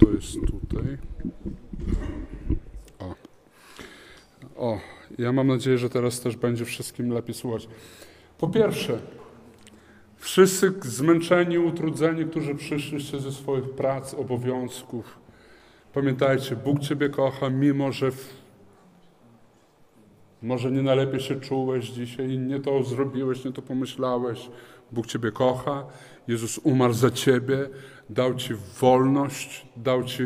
to jest tutaj. O. O, ja mam nadzieję, że teraz też będzie wszystkim lepiej słuchać. Po pierwsze, wszyscy zmęczeni, utrudzeni, którzy przyszliście ze swoich prac, obowiązków, pamiętajcie, Bóg Ciebie kocha, mimo że w... może nie najlepiej się czułeś dzisiaj, nie to zrobiłeś, nie to pomyślałeś. Bóg Ciebie kocha, Jezus umarł za Ciebie, dał Ci wolność, dał Ci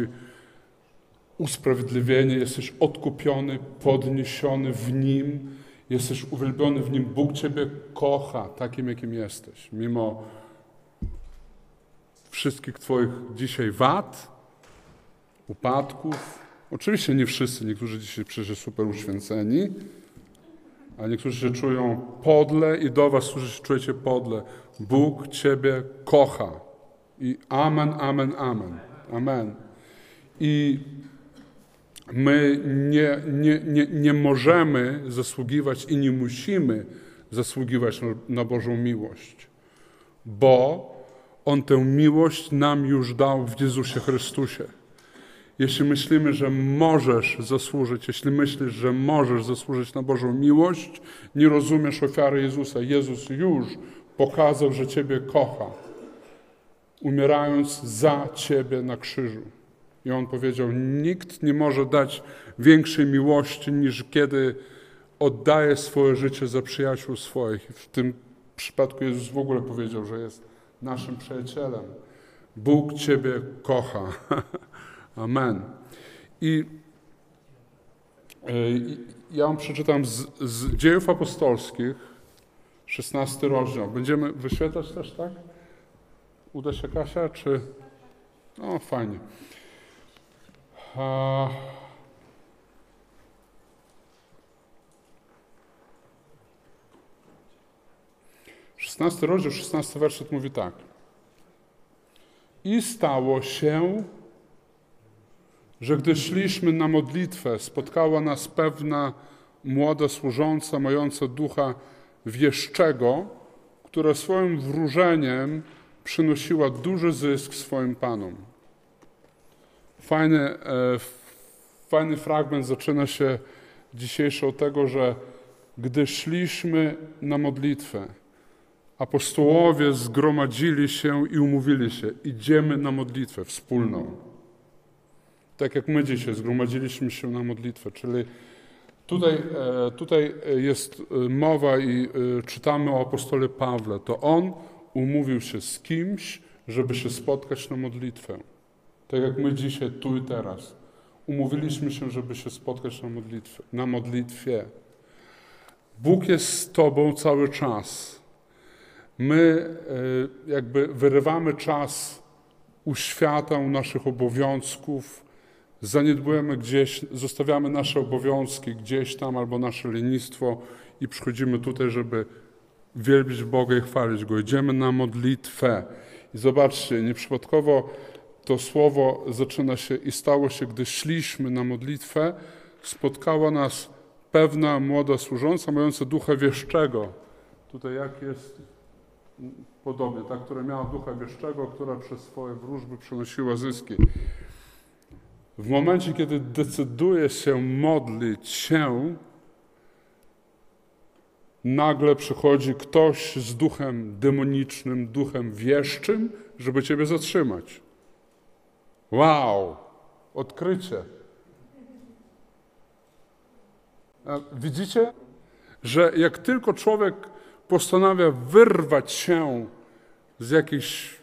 usprawiedliwienie, jesteś odkupiony, podniesiony w Nim, jesteś uwielbiony w Nim. Bóg Ciebie kocha takim, jakim jesteś, mimo wszystkich Twoich dzisiaj wad, upadków. Oczywiście nie wszyscy, niektórzy dzisiaj przecież super uświęceni, a niektórzy się czują podle i do Was, którzy się czujecie podle. Bóg Ciebie kocha. I amen, amen, amen. Amen. I My nie, nie, nie, nie możemy zasługiwać i nie musimy zasługiwać na, Bożą miłość, bo On tę miłość nam już dał w Jezusie Chrystusie. Jeśli myślimy, że możesz zasłużyć, jeśli myślisz, że możesz zasłużyć na Bożą miłość, nie rozumiesz ofiary Jezusa. Jezus już pokazał, że Ciebie kocha, umierając za Ciebie na krzyżu. I on powiedział: Nikt nie może dać większej miłości, niż kiedy oddaje swoje życie za przyjaciół swoich. W tym przypadku Jezus w ogóle powiedział, że jest naszym przyjacielem. Bóg Ciebie kocha. Amen. I ja wam przeczytam z, z dziejów apostolskich, 16 rozdział. Będziemy wyświetlać też, tak? Uda się Kasia, czy... No, fajnie. A... Szesnasty rozdział, szesnasty werset mówi tak. I stało się, że gdy szliśmy na modlitwę, spotkała nas pewna młoda służąca, mająca ducha wieszczego, która swoim wróżeniem przynosiła duży zysk swoim panom. Fajny, e, fajny fragment zaczyna się dzisiejszy od tego, że gdy szliśmy na modlitwę, apostołowie zgromadzili się i umówili się, idziemy na modlitwę wspólną. Tak jak my dzisiaj zgromadziliśmy się na modlitwę, czyli tutaj, e, tutaj jest e, mowa i czytamy o apostole Pawle. To on umówił się z kimś, żeby się spotkać na modlitwę. Tak jak my dzisiaj, tu i teraz. Umówiliśmy się, żeby się spotkać na modlitwie. Na modlitwie. Bóg jest z Tobą cały czas. My e, jakby wyrywamy czas u świata, u naszych obowiązków, zaniedbujemy gdzieś, zostawiamy nasze obowiązki gdzieś tam albo nasze lenistwo i przychodzimy tutaj, żeby wielbić Boga i chwalić Go. Idziemy na modlitwę. I zobaczcie, nieprzypadkowo to słowo zaczyna się i stało się, gdy szliśmy na modlitwę, spotkała nas pewna młoda służąca, mająca ducha wieszczego. Tutaj jak jest podobnie, ta, która miała ducha wieszczego, która przez swoje wróżby przynosiła zyski. W momencie, kiedy decyduje się modlić się, nagle przychodzi ktoś z duchem demonicznym, duchem wieszczym, żeby ciebie zatrzymać. Wow, odkrycie. Widzicie, że jak tylko człowiek postanawia wyrwać się z jakiejś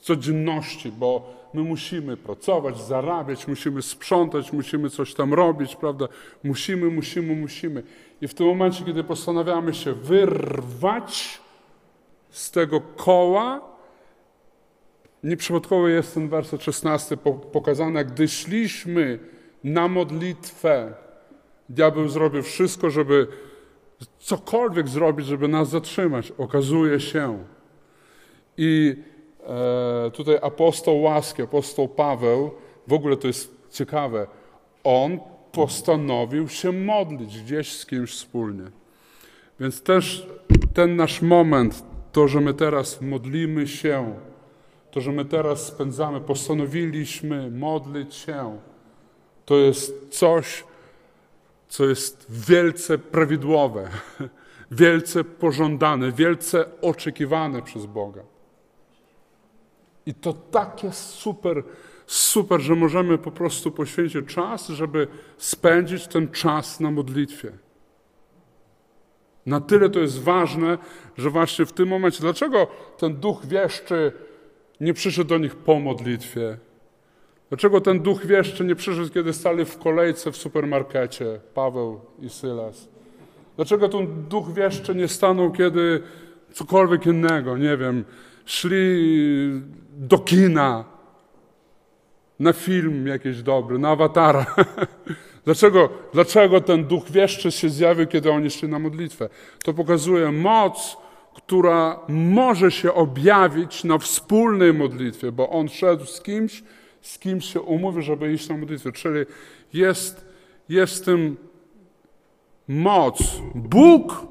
codzienności, bo my musimy pracować, zarabiać, musimy sprzątać, musimy coś tam robić, prawda? Musimy, musimy, musimy. I w tym momencie, kiedy postanawiamy się wyrwać z tego koła, Nieprzypadkowo jest ten werset 16 pokazany, gdy szliśmy na modlitwę, diabeł zrobił wszystko, żeby cokolwiek zrobić, żeby nas zatrzymać. Okazuje się. I e, tutaj apostoł łaski, apostoł Paweł, w ogóle to jest ciekawe, on postanowił się modlić gdzieś z kimś wspólnie. Więc też ten nasz moment, to, że my teraz modlimy się, to, że my teraz spędzamy, postanowiliśmy modlić się, to jest coś, co jest wielce prawidłowe, wielce pożądane, wielce oczekiwane przez Boga. I to takie super, super, że możemy po prostu poświęcić czas, żeby spędzić ten czas na modlitwie. Na tyle to jest ważne, że właśnie w tym momencie, dlaczego ten duch wieszczy nie przyszedł do nich po modlitwie? Dlaczego ten duch wieszczy nie przyszedł, kiedy stali w kolejce w supermarkecie Paweł i Sylas? Dlaczego ten duch wieszczy nie stanął, kiedy cokolwiek innego, nie wiem, szli do kina, na film jakiś dobry, na awatara? Dlaczego, dlaczego ten duch wieszczy się zjawił, kiedy oni szli na modlitwę? To pokazuje moc, która może się objawić na wspólnej modlitwie, bo on szedł z kimś, z kimś się umówił, żeby iść na modlitwę. Czyli jest, jest tym moc. Bóg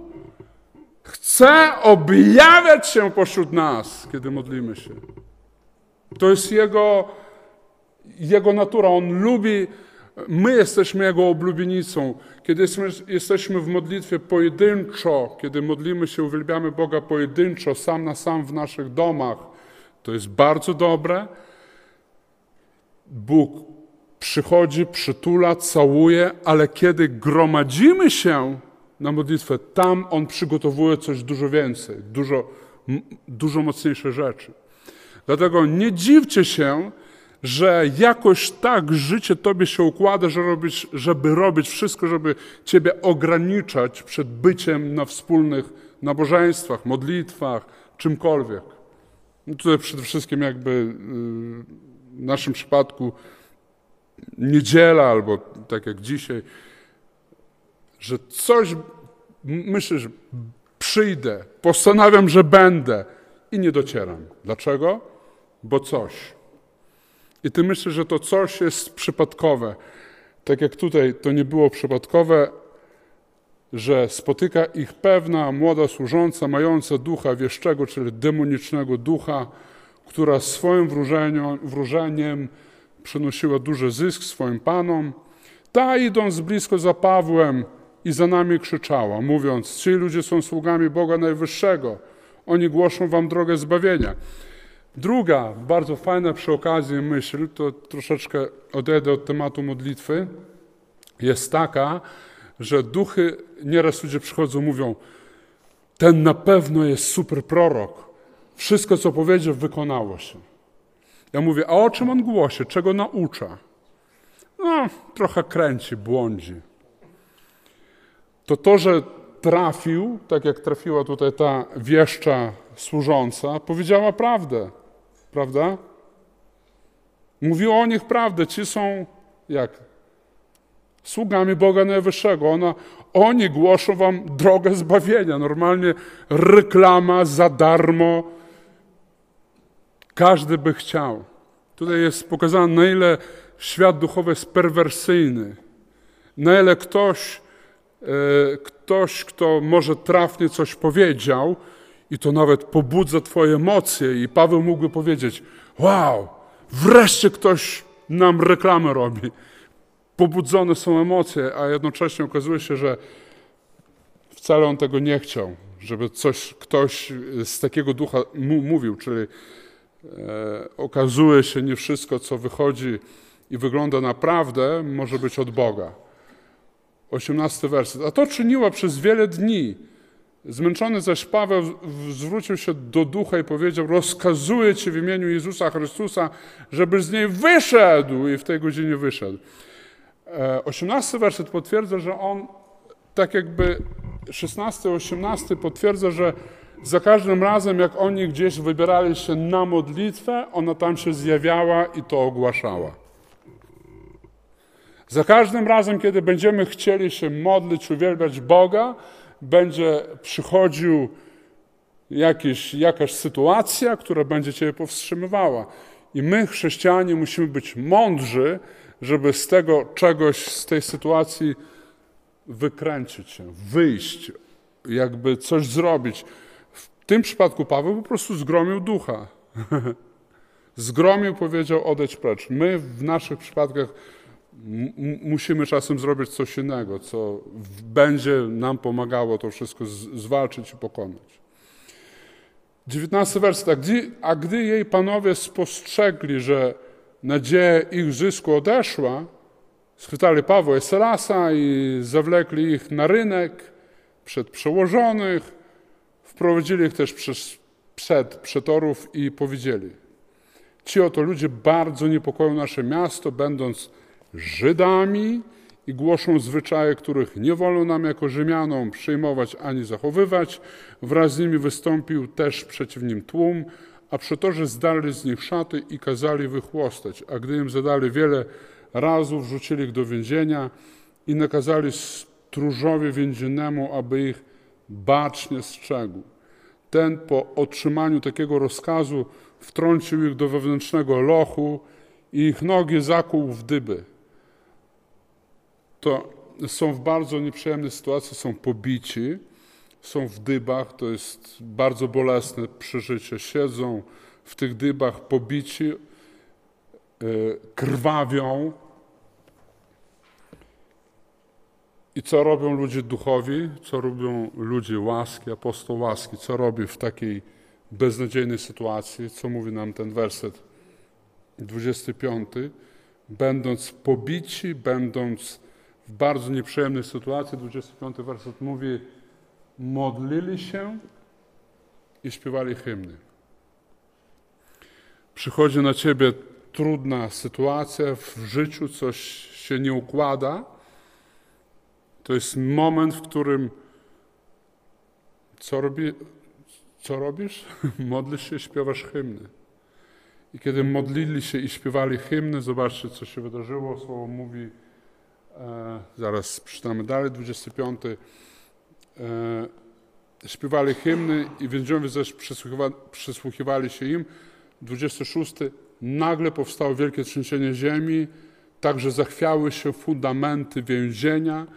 chce objawiać się pośród nas, kiedy modlimy się. To jest Jego, Jego natura. On lubi, my jesteśmy Jego oblubienicą. Kiedy jesteśmy w modlitwie pojedynczo, kiedy modlimy się, uwielbiamy Boga pojedynczo, sam na sam w naszych domach, to jest bardzo dobre. Bóg przychodzi, przytula, całuje, ale kiedy gromadzimy się na modlitwę, tam On przygotowuje coś dużo więcej, dużo, dużo mocniejsze rzeczy. Dlatego nie dziwcie się, że jakoś tak życie Tobie się układa, że żeby robić wszystko, żeby Ciebie ograniczać przed byciem na wspólnych nabożeństwach, modlitwach, czymkolwiek. No tutaj przede wszystkim jakby y, w naszym przypadku niedziela albo tak jak dzisiaj, że coś myślę, że przyjdę, postanawiam, że będę i nie docieram. Dlaczego? Bo coś. I ty myślisz, że to coś jest przypadkowe. Tak jak tutaj to nie było przypadkowe, że spotyka ich pewna młoda służąca, mająca ducha wieszczego, czyli demonicznego ducha, która swoim wróżeniem przynosiła duży zysk swoim panom. Ta idąc blisko za Pawłem i za nami krzyczała, mówiąc, ci ludzie są sługami Boga Najwyższego, oni głoszą wam drogę zbawienia. Druga, bardzo fajna przy okazji myśl, to troszeczkę odejdę od tematu modlitwy, jest taka, że duchy, nieraz ludzie przychodzą, mówią, ten na pewno jest super prorok. Wszystko, co powiedział, wykonało się. Ja mówię, a o czym on głosi? Czego naucza? No, trochę kręci, błądzi. To to, że trafił, tak jak trafiła tutaj ta wieszcza służąca, powiedziała prawdę. Prawda? Mówiła o nich prawdę. Ci są jak? Sługami Boga Najwyższego. Ona, oni głoszą wam drogę zbawienia. Normalnie reklama za darmo. Każdy by chciał. Tutaj jest pokazane, na ile świat duchowy jest perwersyjny. Na ile ktoś, e, ktoś, kto może trafnie coś powiedział, i to nawet pobudza Twoje emocje. I Paweł mógłby powiedzieć: Wow, wreszcie ktoś nam reklamę robi. Pobudzone są emocje, a jednocześnie okazuje się, że wcale on tego nie chciał, żeby coś ktoś z takiego ducha mówił, czyli e, okazuje się, nie wszystko, co wychodzi i wygląda naprawdę, może być od Boga. 18 werset. A to czyniła przez wiele dni Zmęczony zaś Paweł zwrócił się do ducha i powiedział: Rozkazuję ci w imieniu Jezusa Chrystusa, żebyś z niej wyszedł. I w tej godzinie wyszedł. E, osiemnasty werset potwierdza, że on, tak jakby 16, 18 potwierdza, że, Za każdym razem, jak oni gdzieś wybierali się na modlitwę, ona tam się zjawiała i to ogłaszała. Za każdym razem, kiedy będziemy chcieli się modlić, uwielbiać Boga, będzie przychodził jakiś, jakaś sytuacja, która będzie Cię powstrzymywała. I my, chrześcijanie, musimy być mądrzy, żeby z tego czegoś, z tej sytuacji wykręcić się, wyjść, jakby coś zrobić. W tym przypadku Paweł po prostu zgromił ducha. zgromił, powiedział: odejdź precz. My w naszych przypadkach musimy czasem zrobić coś innego, co będzie nam pomagało to wszystko zwalczyć i pokonać. 19 werset. A gdy, a gdy jej panowie spostrzegli, że nadzieja ich zysku odeszła, schwytali Pawła i Selasa i zawlekli ich na rynek przed przełożonych, wprowadzili ich też przez, przed przetorów i powiedzieli: Ci oto ludzie bardzo niepokoją nasze miasto, będąc Żydami i głoszą zwyczaje, których nie wolno nam jako Rzymianom przyjmować ani zachowywać. Wraz z nimi wystąpił też przeciw nim tłum, a przetorze zdali z nich szaty i kazali wychłostać. A gdy im zadali wiele razu, wrzucili ich do więzienia i nakazali stróżowi więziennemu, aby ich bacznie strzegł. Ten po otrzymaniu takiego rozkazu wtrącił ich do wewnętrznego lochu i ich nogi zakuł w dyby to są w bardzo nieprzyjemnej sytuacji, są pobici, są w dybach, to jest bardzo bolesne przeżycie. Siedzą w tych dybach pobici, e, krwawią. I co robią ludzie duchowi, co robią ludzie łaski, apostoł łaski, co robi w takiej beznadziejnej sytuacji, co mówi nam ten werset 25. Będąc pobici, będąc w bardzo nieprzyjemnej sytuacji. 25 werset mówi: modlili się i śpiewali hymny. Przychodzi na ciebie trudna sytuacja w życiu, coś się nie układa. To jest moment, w którym co, robi, co robisz? Modlisz się, śpiewasz hymny. I kiedy modlili się i śpiewali hymny, zobaczcie, co się wydarzyło. Słowo mówi, zaraz przeczytamy dalej, 25. E, śpiewali hymny i więźniowie też przysłuchiwali, przysłuchiwali się im. 26. Nagle powstało wielkie trzęsienie ziemi, także zachwiały się fundamenty więzienia.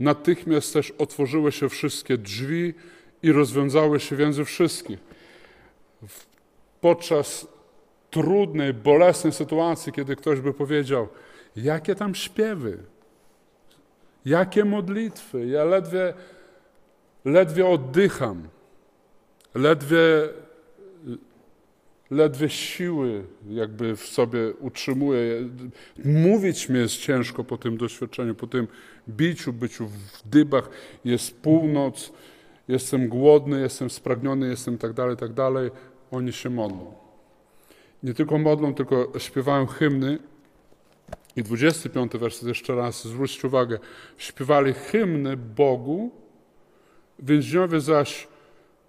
Natychmiast też otworzyły się wszystkie drzwi i rozwiązały się więzy wszystkich. Podczas trudnej, bolesnej sytuacji, kiedy ktoś by powiedział, jakie tam śpiewy, Jakie modlitwy? Ja ledwie, ledwie oddycham, ledwie, ledwie siły jakby w sobie utrzymuję. Mówić mi jest ciężko po tym doświadczeniu, po tym biciu, byciu w dybach. Jest północ, jestem głodny, jestem spragniony, jestem tak dalej, tak dalej. Oni się modlą. Nie tylko modlą, tylko śpiewają hymny i 25 werset jeszcze raz, zwróćcie uwagę, śpiewali hymny Bogu, więźniowie zaś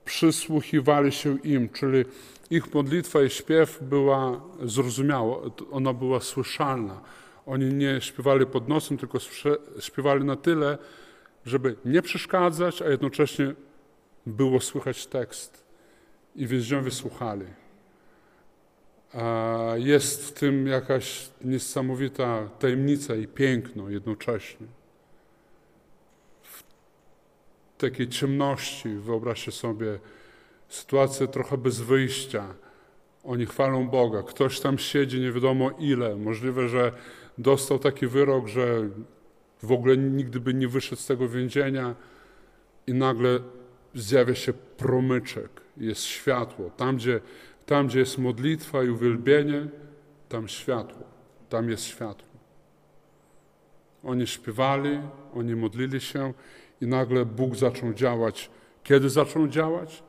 przysłuchiwali się im, czyli ich modlitwa i śpiew była zrozumiała, ona była słyszalna. Oni nie śpiewali pod nosem, tylko śpiewali na tyle, żeby nie przeszkadzać, a jednocześnie było słychać tekst. I więźniowie słuchali. Jest w tym jakaś niesamowita tajemnica i piękno jednocześnie. W takiej ciemności, wyobraźcie sobie, sytuację trochę bez wyjścia. Oni chwalą Boga. Ktoś tam siedzi, nie wiadomo ile. Możliwe, że dostał taki wyrok, że w ogóle nigdy by nie wyszedł z tego więzienia i nagle zjawia się promyczek, jest światło. Tam, gdzie tam, gdzie jest modlitwa i uwielbienie, tam światło, tam jest światło. Oni śpiewali, oni modlili się i nagle Bóg zaczął działać. Kiedy zaczął działać?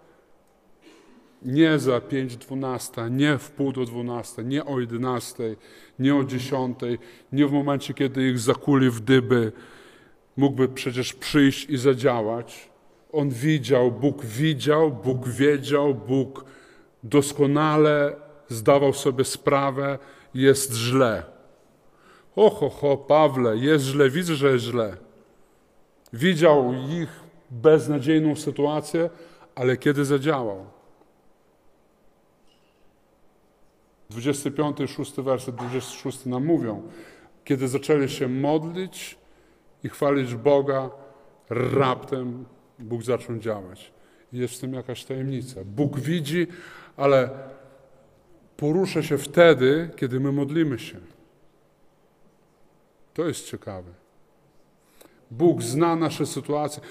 Nie za 5.12, nie w pół do 12, nie o 11, nie o 10, nie w momencie, kiedy ich zakuli w dyby. Mógłby przecież przyjść i zadziałać. On widział, Bóg widział, Bóg wiedział, Bóg doskonale zdawał sobie sprawę, jest źle. Oho, ho, Pawle, jest źle, widzę, że jest źle. Widział ich beznadziejną sytuację, ale kiedy zadziałał? 25, 6 werset, 26 nam mówią, kiedy zaczęli się modlić i chwalić Boga, raptem Bóg zaczął działać. Jest w tym jakaś tajemnica. Bóg widzi, ale porusza się wtedy, kiedy my modlimy się. To jest ciekawe. Bóg zna nasze sytuacje.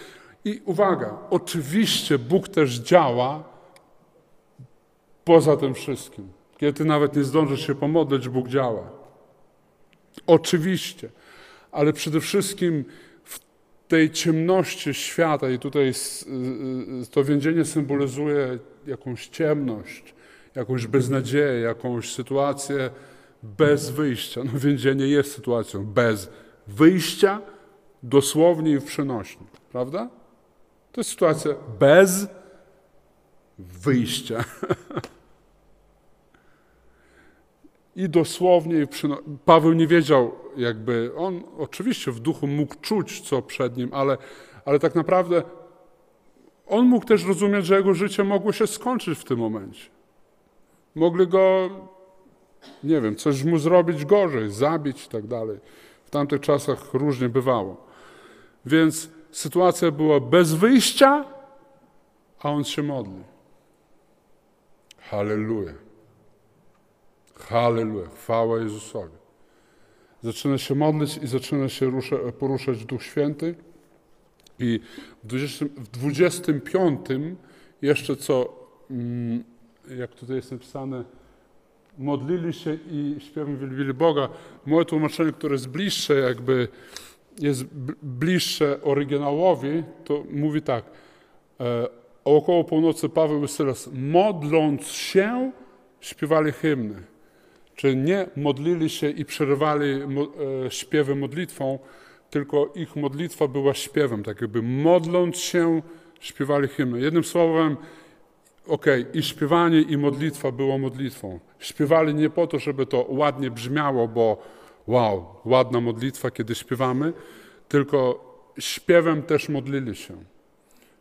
I uwaga, oczywiście Bóg też działa poza tym wszystkim. Kiedy ty nawet nie zdążysz się pomodlić, Bóg działa. Oczywiście, ale przede wszystkim w tej ciemności świata, i tutaj to więzienie symbolizuje jakąś ciemność, jakąś beznadzieję, jakąś sytuację bez wyjścia. No więzienie jest sytuacją bez wyjścia, dosłownie i w przenośni, prawda? To jest sytuacja bez wyjścia. I dosłownie Paweł nie wiedział, jakby on oczywiście w duchu mógł czuć, co przed nim, ale, ale tak naprawdę on mógł też rozumieć, że jego życie mogło się skończyć w tym momencie. Mogli go, nie wiem, coś mu zrobić gorzej, zabić i tak dalej. W tamtych czasach różnie bywało. Więc sytuacja była bez wyjścia, a on się modli. Halleluja. Halleluja. Chwała Jezusowi. Zaczyna się modlić i zaczyna się rusza, poruszać Duch Święty. I w, 20, w 25 jeszcze co, mm, jak tutaj jest napisane, modlili się i śpiewem wielbili Boga. Moje tłumaczenie, które jest bliższe jakby, jest bliższe oryginałowi, to mówi tak. E, około północy Paweł i modląc się, śpiewali hymny. Czyli nie modlili się i przerywali e, śpiewy modlitwą, tylko ich modlitwa była śpiewem, tak jakby modląc się, śpiewali hymny. Jednym słowem, okej, okay, i śpiewanie, i modlitwa było modlitwą. Śpiewali nie po to, żeby to ładnie brzmiało, bo wow, ładna modlitwa, kiedy śpiewamy, tylko śpiewem też modlili się.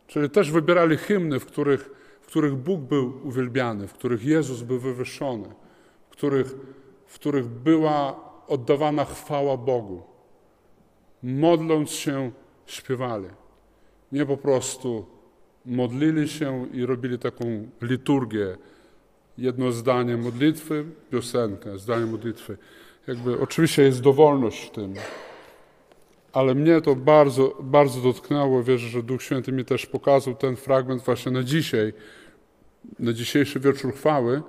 Czyli też wybierali hymny, w których, w których Bóg był uwielbiany, w których Jezus był wywyższony, w których, w których była oddawana chwała Bogu. Modląc się, śpiewali. Nie po prostu modlili się i robili taką liturgię. Jedno zdanie modlitwy, piosenkę, zdanie modlitwy. Jakby oczywiście jest dowolność w tym, ale mnie to bardzo, bardzo dotknęło. Wierzę, że Duch Święty mi też pokazał ten fragment właśnie na dzisiaj, na dzisiejszy wieczór chwały.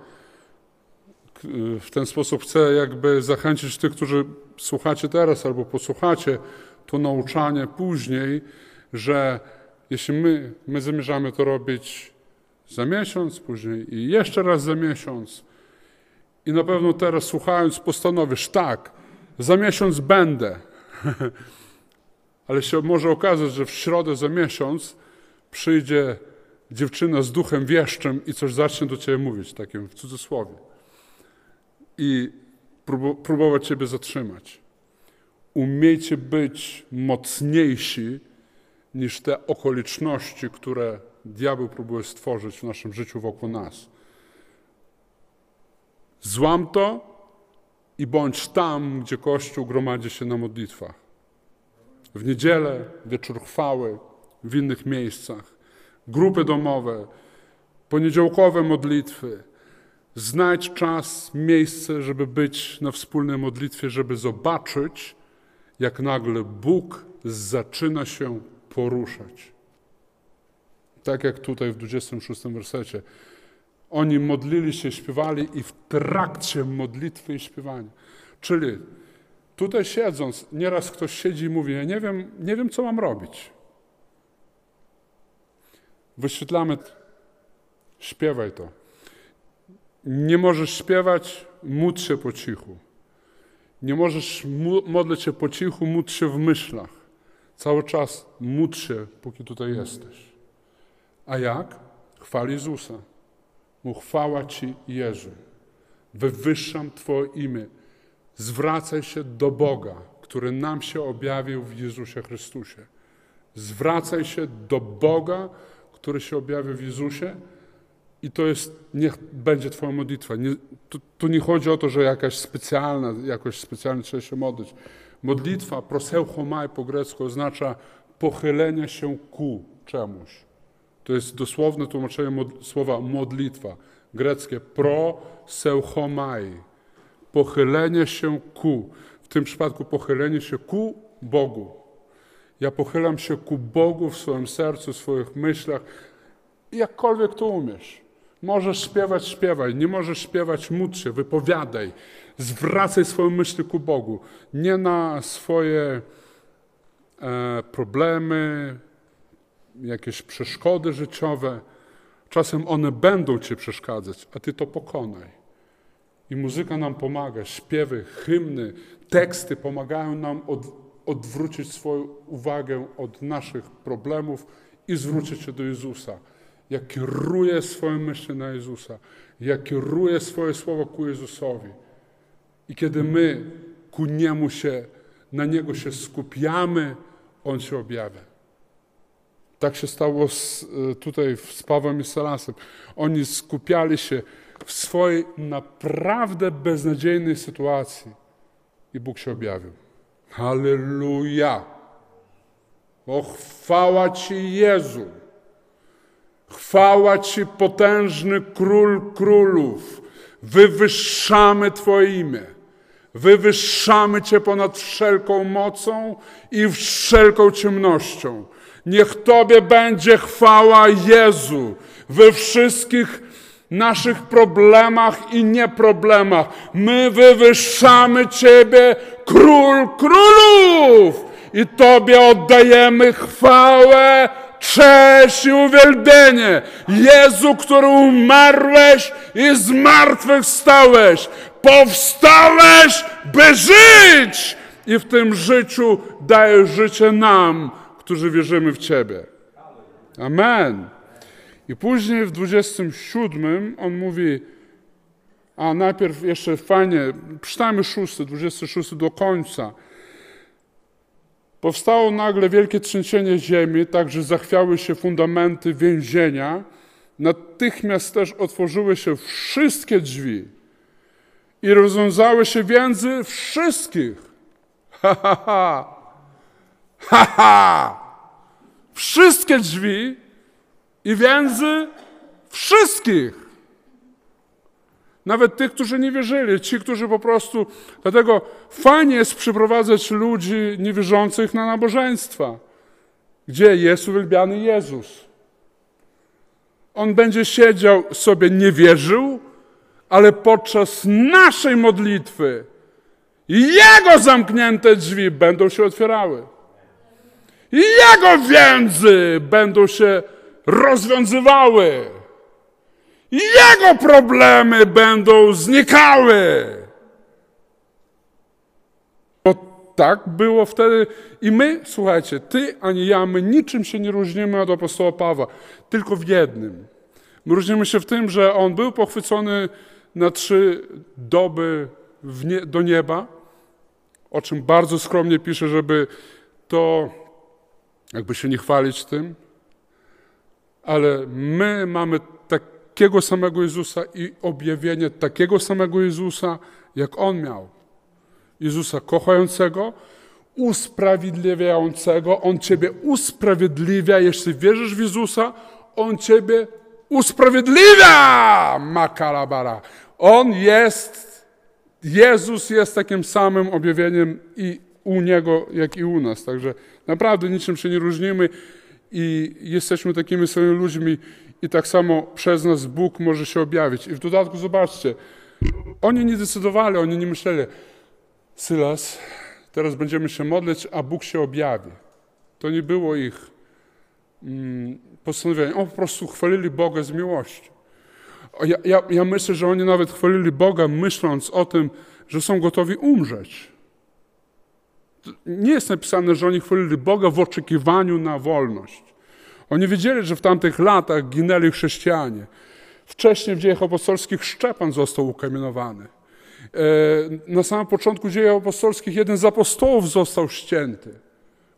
W ten sposób chcę jakby zachęcić tych, którzy słuchacie teraz albo posłuchacie to nauczanie później, że jeśli my, my zamierzamy to robić za miesiąc, później i jeszcze raz za miesiąc, i na pewno teraz słuchając postanowisz, tak, za miesiąc będę, ale się może okazać, że w środę za miesiąc przyjdzie dziewczyna z duchem wieszczym i coś zacznie do ciebie mówić, takim w cudzysłowie. I próbować ciebie zatrzymać. Umiejcie być mocniejsi niż te okoliczności, które diabeł próbuje stworzyć w naszym życiu wokół nas. Złam to i bądź tam, gdzie Kościół gromadzi się na modlitwach. W niedzielę, wieczór chwały, w innych miejscach, grupy domowe, poniedziałkowe modlitwy. Znajdź czas, miejsce, żeby być na wspólnej modlitwie, żeby zobaczyć, jak nagle Bóg zaczyna się poruszać. Tak jak tutaj w 26 wersecie. Oni modlili się, śpiewali i w trakcie modlitwy i śpiewania. Czyli tutaj siedząc, nieraz ktoś siedzi i mówi, ja nie wiem, nie wiem co mam robić. Wyświetlamy, śpiewaj to. Nie możesz śpiewać, módl się po cichu. Nie możesz modlić się po cichu, módl się w myślach. Cały czas módl się, póki tutaj jesteś. A jak? Chwali Jezusa. Mu chwała Ci, Jezu. Wywyższam Twoje imię. Zwracaj się do Boga, który nam się objawił w Jezusie Chrystusie. Zwracaj się do Boga, który się objawił w Jezusie i to jest, niech będzie Twoja modlitwa. Nie, tu, tu, nie chodzi o to, że jakaś specjalna, jakoś specjalnie trzeba się modlić. Modlitwa, proseuchomai po grecku, oznacza pochylenie się ku czemuś. To jest dosłowne tłumaczenie mod, słowa modlitwa. Greckie proseuchomai. Pochylenie się ku. W tym przypadku pochylenie się ku Bogu. Ja pochylam się ku Bogu w swoim sercu, w swoich myślach, jakkolwiek to umiesz. Możesz śpiewać, śpiewaj. Nie możesz śpiewać, módl się, wypowiadaj. Zwracaj swoje myśli ku Bogu. Nie na swoje e, problemy, jakieś przeszkody życiowe. Czasem one będą ci przeszkadzać, a ty to pokonaj. I muzyka nam pomaga, śpiewy, hymny, teksty pomagają nam od, odwrócić swoją uwagę od naszych problemów i zwrócić się do Jezusa. Ja kieruję swoje myśli na Jezusa. Ja kieruję swoje słowo ku Jezusowi. I kiedy my ku Niemu się, na Niego się skupiamy, On się objawia. Tak się stało z, e, tutaj z Pawłem i Salasem. Oni skupiali się w swojej naprawdę beznadziejnej sytuacji i Bóg się objawił. Halleluja! O chwała Ci Jezu! Chwała Ci potężny Król Królów! Wywyższamy Twoje imię. Wywyższamy Cię ponad wszelką mocą i wszelką ciemnością. Niech Tobie będzie chwała Jezu we wszystkich naszych problemach i nieproblemach. My wywyższamy Ciebie, Król Królów! I Tobie oddajemy chwałę, cześć i uwielbienie. Jezu, który umarłeś i z martwych stałeś. Powstałeś, by żyć! I w tym życiu dajesz życie nam, którzy wierzymy w Ciebie. Amen. I później w 27 on mówi, a najpierw jeszcze fajnie, przeczytajmy 6, 26 do końca. Powstało nagle wielkie trzęsienie ziemi, tak że zachwiały się fundamenty więzienia. Natychmiast też otworzyły się wszystkie drzwi i rozwiązały się więzy wszystkich. Ha, ha, ha. Ha, ha. Wszystkie drzwi i więzy wszystkich. Nawet tych, którzy nie wierzyli, ci, którzy po prostu. Dlatego fajnie jest przyprowadzać ludzi niewierzących na nabożeństwa, gdzie jest uwielbiany Jezus. On będzie siedział sobie, nie wierzył, ale podczas naszej modlitwy Jego zamknięte drzwi będą się otwierały. Jego więzy będą się rozwiązywały. Jego problemy będą znikały. Bo tak było wtedy. I my, słuchajcie, ty ani ja, my niczym się nie różnimy od apostoła Pawła, tylko w jednym. My różnimy się w tym, że on był pochwycony na trzy doby nie, do nieba, o czym bardzo skromnie pisze, żeby to jakby się nie chwalić tym, ale my mamy takiego samego Jezusa i objawienie takiego samego Jezusa, jak On miał. Jezusa kochającego, usprawiedliwiającego. On Ciebie usprawiedliwia. Jeśli wierzysz w Jezusa, On Ciebie usprawiedliwia! Makalabara. On jest, Jezus jest takim samym objawieniem i u Niego, jak i u nas. Także naprawdę niczym się nie różnimy i jesteśmy takimi samymi ludźmi i tak samo przez nas Bóg może się objawić. I w dodatku zobaczcie, oni nie decydowali, oni nie myśleli, Sylas, teraz będziemy się modlić, a Bóg się objawi. To nie było ich mm, postanowienie. Oni po prostu chwalili Boga z miłości. Ja, ja, ja myślę, że oni nawet chwalili Boga, myśląc o tym, że są gotowi umrzeć. Nie jest napisane, że oni chwalili Boga w oczekiwaniu na wolność. Oni wiedzieli, że w tamtych latach ginęli chrześcijanie. Wcześniej w dziejach apostolskich Szczepan został ukamienowany. E, na samym początku dziejów apostolskich jeden z apostołów został ścięty.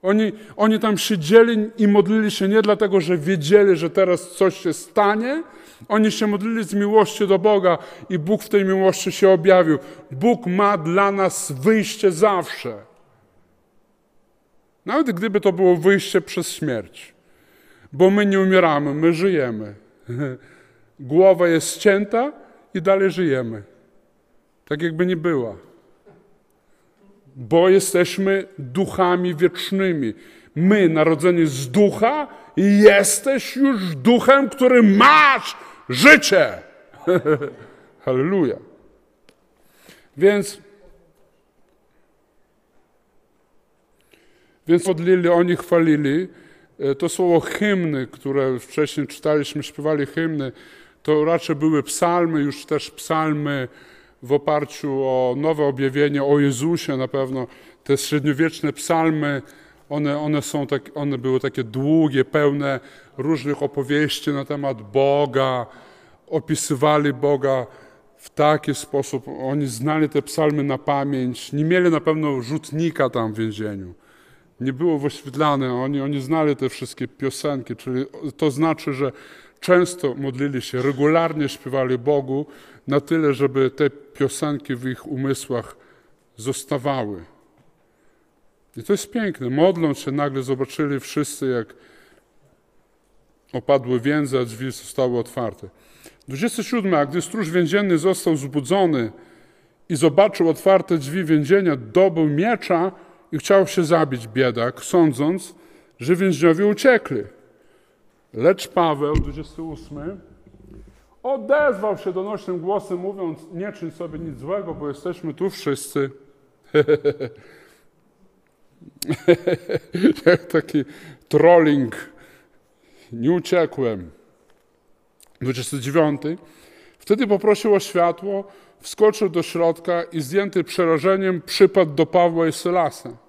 Oni, oni tam siedzieli i modlili się nie dlatego, że wiedzieli, że teraz coś się stanie. Oni się modlili z miłości do Boga i Bóg w tej miłości się objawił. Bóg ma dla nas wyjście zawsze. Nawet gdyby to było wyjście przez śmierć. Bo my nie umieramy, my żyjemy. Głowa jest ścięta i dalej żyjemy. Tak jakby nie była bo jesteśmy duchami wiecznymi. My, narodzeni z ducha, jesteś już duchem, który masz życie. Halleluja. Więc, więc modlili, oni chwalili. E, to słowo hymny, które wcześniej czytaliśmy, śpiewali hymny, to raczej były psalmy, już też psalmy w oparciu o nowe objawienie o Jezusie na pewno. Te średniowieczne psalmy, one, one, są tak, one były takie długie, pełne różnych opowieści na temat Boga, opisywali Boga w taki sposób. Oni znali te psalmy na pamięć, nie mieli na pewno rzutnika tam w więzieniu. Nie było wyświetlane, oni, oni znali te wszystkie piosenki, czyli to znaczy, że często modlili się, regularnie śpiewali Bogu, na tyle, żeby te piosenki w ich umysłach zostawały. I to jest piękne. Modląc się, nagle zobaczyli wszyscy, jak opadły więzy, a drzwi zostały otwarte. 27. A gdy stróż więzienny został zbudzony i zobaczył otwarte drzwi więzienia, dobył miecza i chciał się zabić biedak, sądząc, że więźniowie uciekli. Lecz Paweł, 28, odezwał się donośnym głosem, mówiąc: Nie czyń sobie nic złego, bo jesteśmy tu wszyscy. Jak taki trolling. Nie uciekłem. 29. Wtedy poprosił o światło, wskoczył do środka i zdjęty przerażeniem przypadł do Pawła i Sylasa.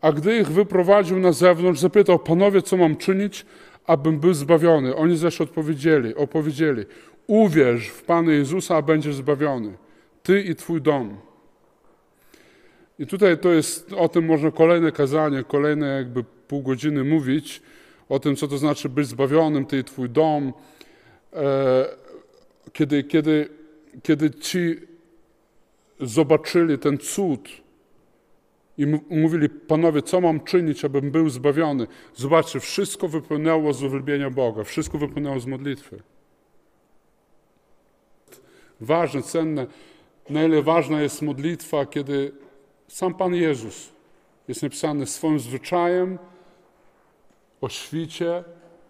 A gdy ich wyprowadził na zewnątrz, zapytał, panowie, co mam czynić, abym był zbawiony. Oni zaś odpowiedzieli, opowiedzieli, uwierz w Pana Jezusa, a będziesz zbawiony. Ty i Twój dom. I tutaj to jest, o tym można kolejne kazanie, kolejne jakby pół godziny mówić, o tym, co to znaczy być zbawionym, Ty i Twój dom. E, kiedy, kiedy, kiedy ci zobaczyli ten cud, i mówili, panowie, co mam czynić, abym był zbawiony? Zobaczcie, wszystko wypłynęło z uwielbienia Boga, wszystko wypłynęło z modlitwy. Ważne, cenne, na ile ważna jest modlitwa, kiedy sam Pan Jezus jest napisany swoim zwyczajem o świcie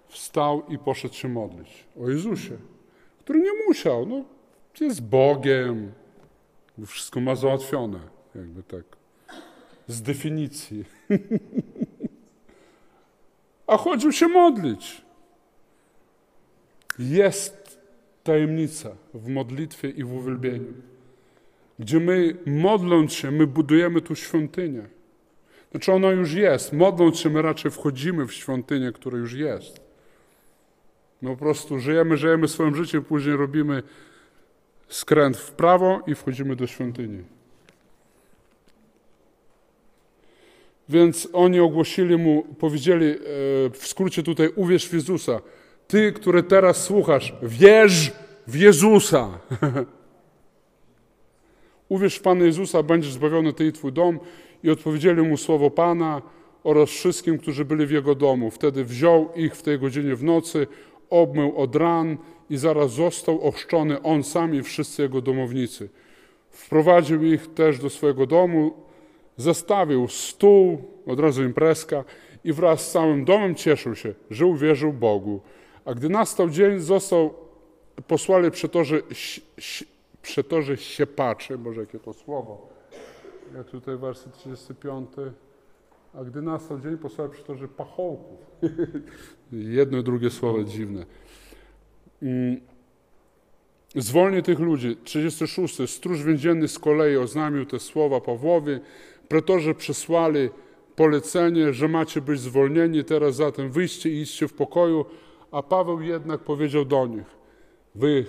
wstał i poszedł się modlić. O Jezusie, który nie musiał, no, jest Bogiem, wszystko ma załatwione, jakby tak z definicji. A chodził się modlić. Jest tajemnica w modlitwie i w uwielbieniu, gdzie my, modląc się, my budujemy tu świątynię. Znaczy ona już jest. Modląc się, my raczej wchodzimy w świątynię, która już jest. My po prostu żyjemy, żyjemy swoim życiem, później robimy skręt w prawo i wchodzimy do świątyni. Więc oni ogłosili mu, powiedzieli e, w skrócie tutaj, uwierz w Jezusa. Ty, który teraz słuchasz, wierz w Jezusa. uwierz w Pana Jezusa, będziesz zbawiony ty i twój dom. I odpowiedzieli mu słowo Pana oraz wszystkim, którzy byli w jego domu. Wtedy wziął ich w tej godzinie w nocy, obmył od ran i zaraz został ochrzczony on sam i wszyscy jego domownicy. Wprowadził ich też do swojego domu, zastawił stół, od razu imprezka i wraz z całym domem cieszył się, że uwierzył Bogu. A gdy nastał dzień, został posłali przetorze, przetorze siepaczy, Boże, jakie to słowo, jak tutaj werset 35, a gdy nastał dzień, posłali przetorze pachołków. Jedno i drugie słowo dziwne. Mm. Zwolni tych ludzi. 36. Stróż więzienny z kolei oznamił te słowa Pawłowi, Pretorzy przesłali polecenie, że macie być zwolnieni, teraz zatem wyjście i idźcie w pokoju. A Paweł jednak powiedział do nich, wy,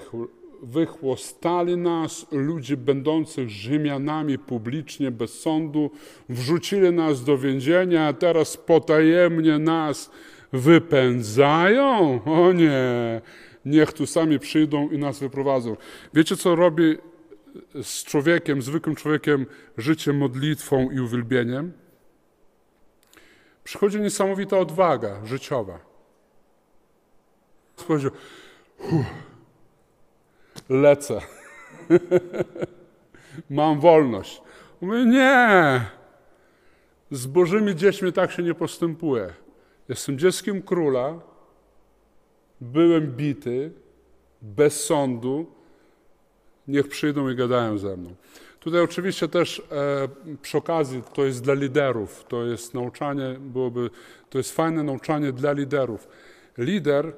wychłostali nas, ludzi będących Rzymianami publicznie, bez sądu, wrzucili nas do więzienia, a teraz potajemnie nas wypędzają? O nie, niech tu sami przyjdą i nas wyprowadzą. Wiecie, co robi z człowiekiem, zwykłym człowiekiem, życie modlitwą i uwielbieniem? Przychodzi niesamowita odwaga życiowa. Powiedział, lecę. Mam wolność. Mówię, nie. Z Bożymi dziećmi tak się nie postępuje. Jestem dzieckiem króla, byłem bity, bez sądu, niech przyjdą i gadają ze mną. Tutaj oczywiście też e, przy okazji to jest dla liderów, to jest nauczanie, byłoby, to jest fajne nauczanie dla liderów. Lider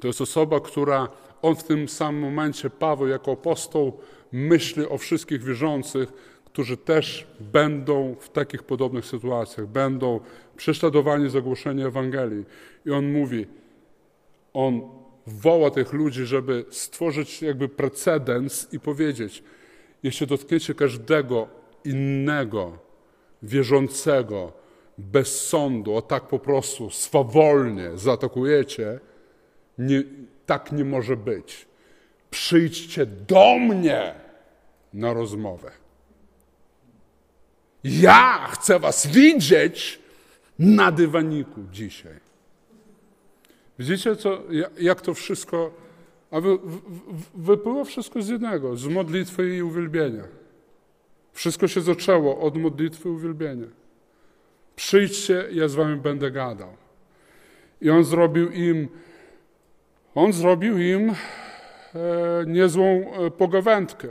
to jest osoba, która on w tym samym momencie, Paweł jako apostoł, myśli o wszystkich wierzących, którzy też będą w takich podobnych sytuacjach, będą prześladowani za głoszenie Ewangelii. I on mówi, on woła tych ludzi, żeby stworzyć jakby precedens i powiedzieć, jeśli dotkniecie każdego innego, wierzącego, bez sądu, a tak po prostu swawolnie zaatakujecie, nie, tak nie może być. Przyjdźcie do mnie na rozmowę. Ja chcę was widzieć na dywaniku dzisiaj. Widzicie, co, jak to wszystko, a wy, wypływa wszystko z jednego, z modlitwy i uwielbienia. Wszystko się zaczęło od modlitwy i uwielbienia. Przyjdźcie, ja z wami będę gadał. I on zrobił im, on zrobił im e, niezłą e, pogawędkę,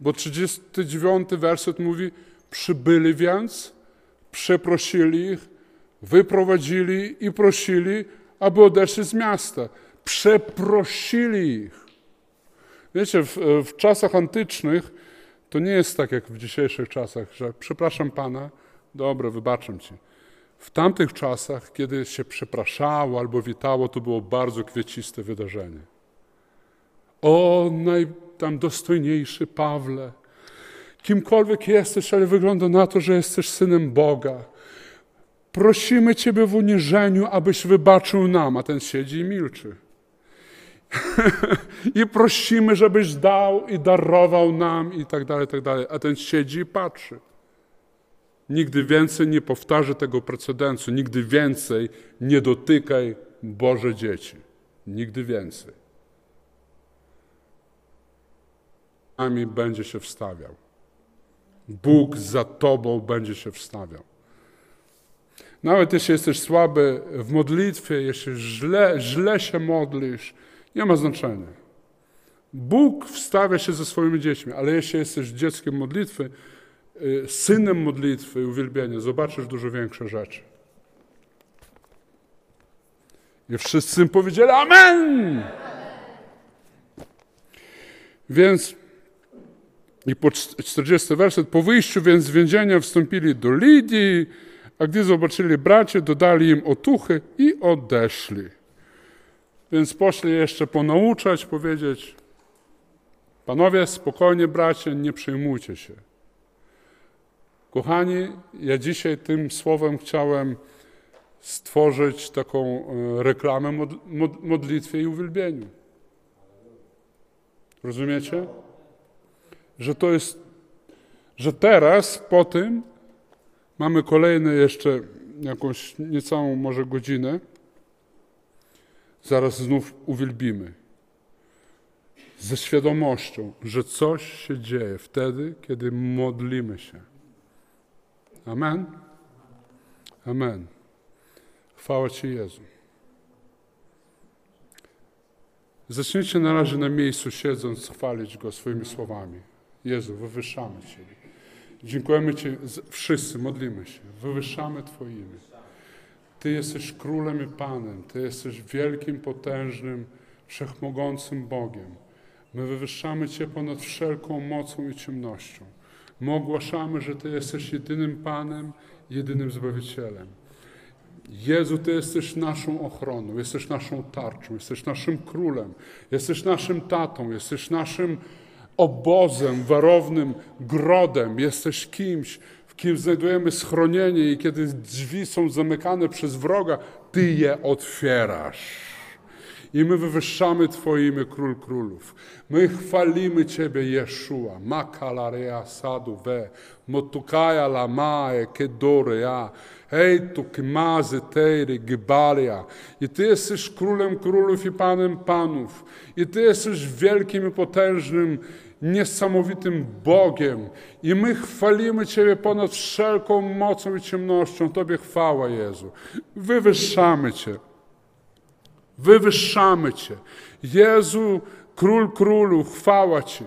bo 39 werset mówi, przybyli więc, przeprosili ich, wyprowadzili i prosili, aby odeszli z miasta. Przeprosili ich. Wiecie, w, w czasach antycznych to nie jest tak jak w dzisiejszych czasach, że przepraszam Pana, dobra, wybaczam Ci. W tamtych czasach, kiedy się przepraszało albo witało, to było bardzo kwieciste wydarzenie. O, najtam dostojniejszy Pawle, kimkolwiek jesteś, ale wygląda na to, że jesteś synem Boga. Prosimy Ciebie w uniżeniu, abyś wybaczył nam, a ten siedzi i milczy. I prosimy, żebyś dał i darował nam i tak dalej, i tak dalej. A ten siedzi i patrzy. Nigdy więcej nie powtarzy tego precedensu, nigdy więcej nie dotykaj Boże dzieci. Nigdy więcej. Nami będzie się wstawiał. Bóg za tobą będzie się wstawiał. Nawet jeśli jesteś słaby w modlitwie, jeśli źle, źle się modlisz, nie ma znaczenia. Bóg wstawia się ze swoimi dziećmi, ale jeśli jesteś dzieckiem modlitwy, y, synem modlitwy i uwielbienia, zobaczysz dużo większe rzeczy. I wszyscy powiedzieli Amen! Więc i po 40 werset, po wyjściu więc z więzienia wstąpili do Lidii, a gdy zobaczyli bracie, dodali im otuchy i odeszli. Więc poszli jeszcze ponauczać, powiedzieć, panowie, spokojnie bracie, nie przejmujcie się. Kochani, ja dzisiaj tym słowem chciałem stworzyć taką e, reklamę mod, mod, modlitwie i uwielbieniu. Rozumiecie? Że to jest, że teraz po tym Mamy kolejne jeszcze jakąś niecałą może godzinę. Zaraz znów uwielbimy. Ze świadomością, że coś się dzieje wtedy, kiedy modlimy się. Amen. Amen. Chwała Ci Jezu. Zacznijcie na razie na miejscu siedząc chwalić Go swoimi słowami. Jezu, wywyższamy Ciebie. Dziękujemy Ci wszyscy, modlimy się, wywyższamy Twoje imię. Ty jesteś królem i Panem, Ty jesteś wielkim, potężnym, wszechmogącym Bogiem. My wywyższamy Cię ponad wszelką mocą i ciemnością. My ogłaszamy, że Ty jesteś jedynym Panem, jedynym Zbawicielem. Jezu, Ty jesteś naszą ochroną, jesteś naszą tarczą, jesteś naszym królem, jesteś naszym tatą, jesteś naszym obozem, warownym grodem, jesteś kimś, w kim znajdujemy schronienie i kiedy drzwi są zamykane przez wroga, Ty je otwierasz. I my wywyższamy Twoje imię, Król Królów. My chwalimy Ciebie, Jeszua. Makalarea sadu we, motukaja lamae, kedorea. Hej, tu kmazy, tejry, gybalia. I Ty jesteś Królem Królów i Panem Panów. I Ty jesteś wielkim i potężnym, niesamowitym Bogiem. I my chwalimy Ciebie ponad wszelką mocą i ciemnością. Tobie chwała, Jezu. Wywyższamy Cię. Wywyższamy Cię. Jezu, Król Królu, chwała Ci.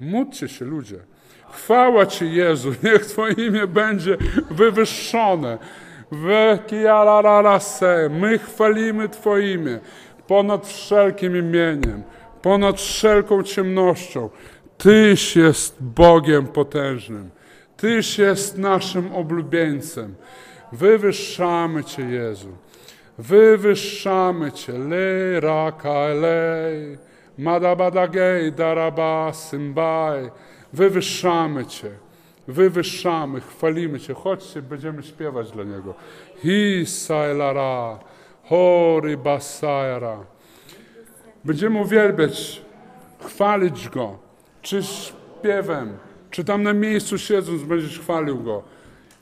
Módlcie się, ludzie. Chwała Ci, Jezu. Niech Twoje imię będzie wywyższone. My chwalimy Twoje imię ponad wszelkim imieniem, ponad wszelką ciemnością. Tyś jest Bogiem potężnym. Tyś jest naszym oblubieńcem. Wywyższamy Cię, Jezu. Wywyższamy Cię, le raka lej, madabadagej, daraba, symbaj. Wywyższamy Cię, wywyższamy, chwalimy Cię. Chodźcie, będziemy śpiewać dla Niego. Hi sajlara, hory basajara. Będziemy uwielbiać, chwalić Go. Czy śpiewem, czy tam na miejscu siedząc będziesz chwalił Go.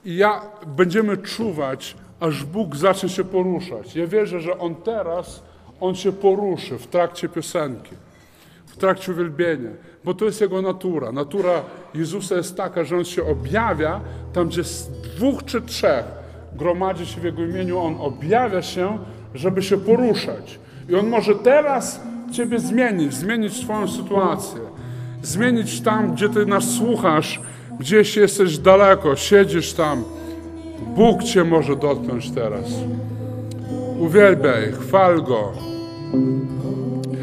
I ja będziemy czuwać, aż Bóg zacznie się poruszać. Ja wierzę, że On teraz, On się poruszy w trakcie piosenki, w trakcie uwielbienia, bo to jest Jego natura. Natura Jezusa jest taka, że On się objawia tam, gdzie z dwóch czy trzech gromadzi się w Jego imieniu, On objawia się, żeby się poruszać. I On może teraz Ciebie zmienić, zmienić Twoją sytuację, zmienić tam, gdzie Ty nas słuchasz, gdzieś jesteś daleko, siedzisz tam, Bóg Cię może dotknąć teraz. Uwielbiaj, chwal Go.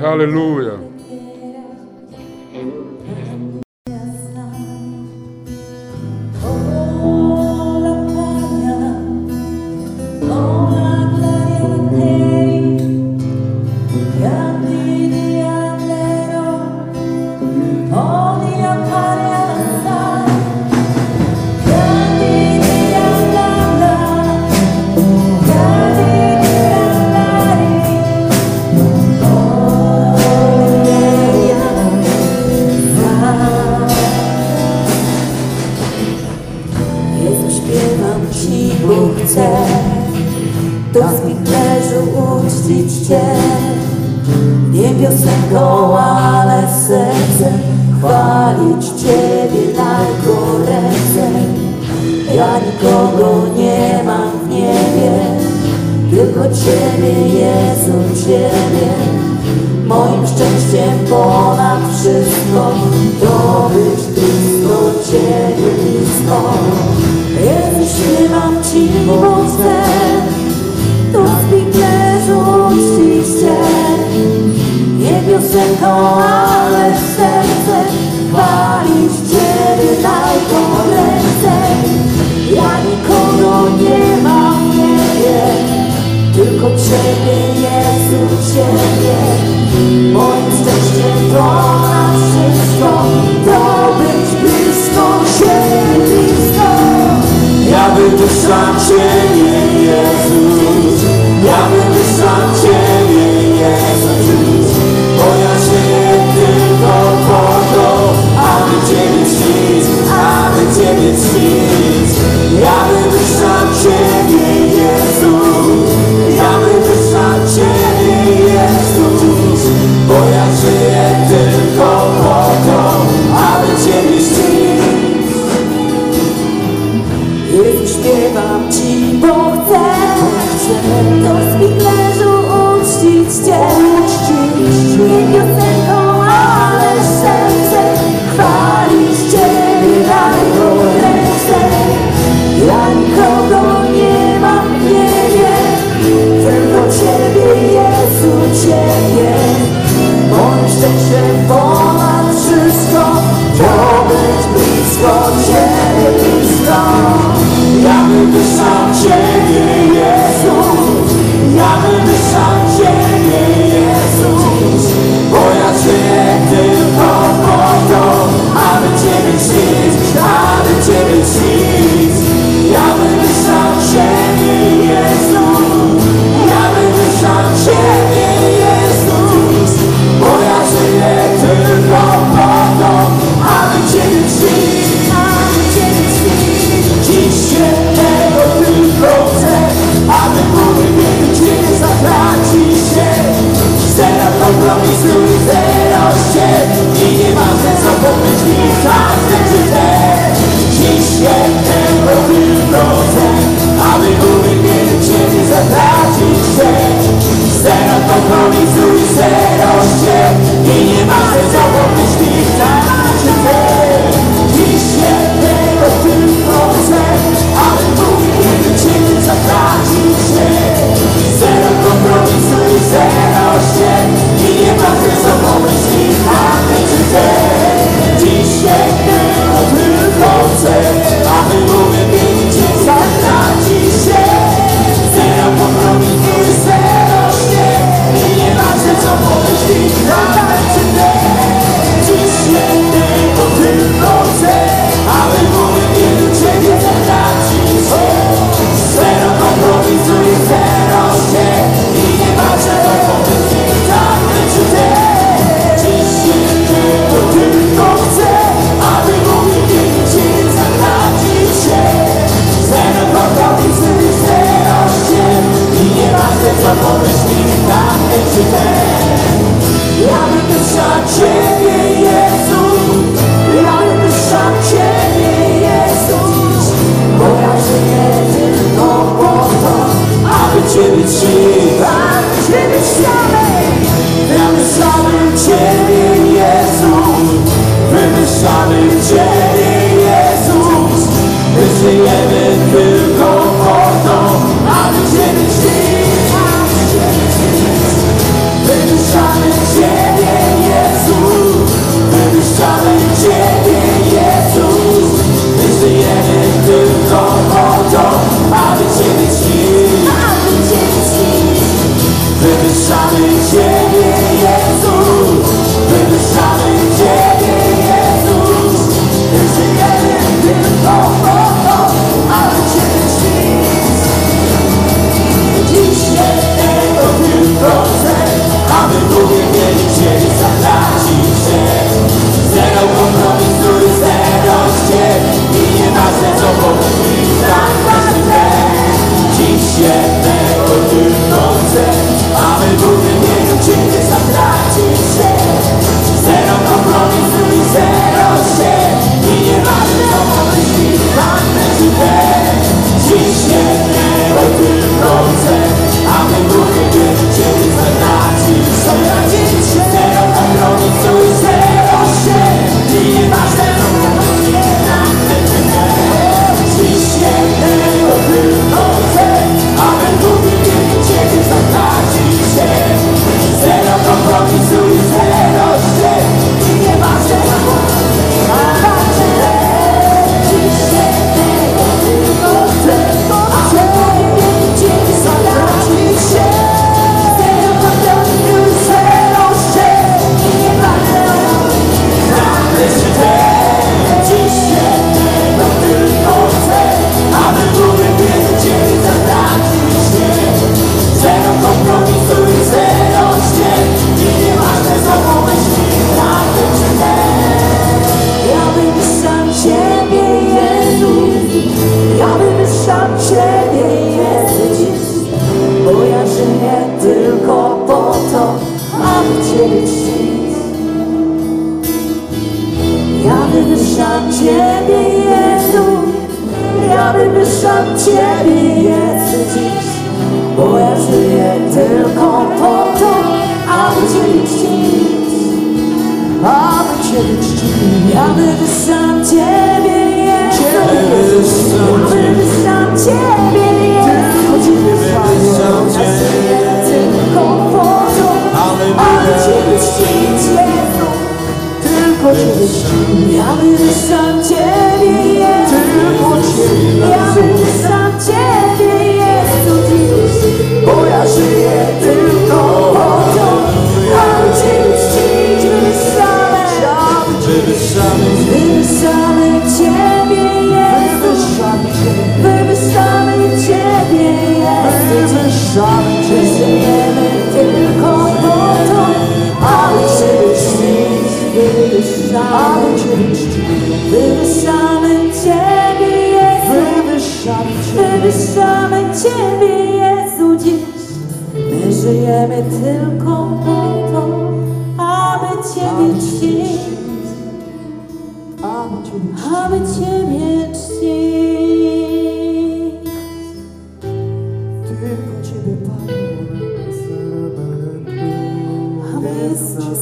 Hallelujah.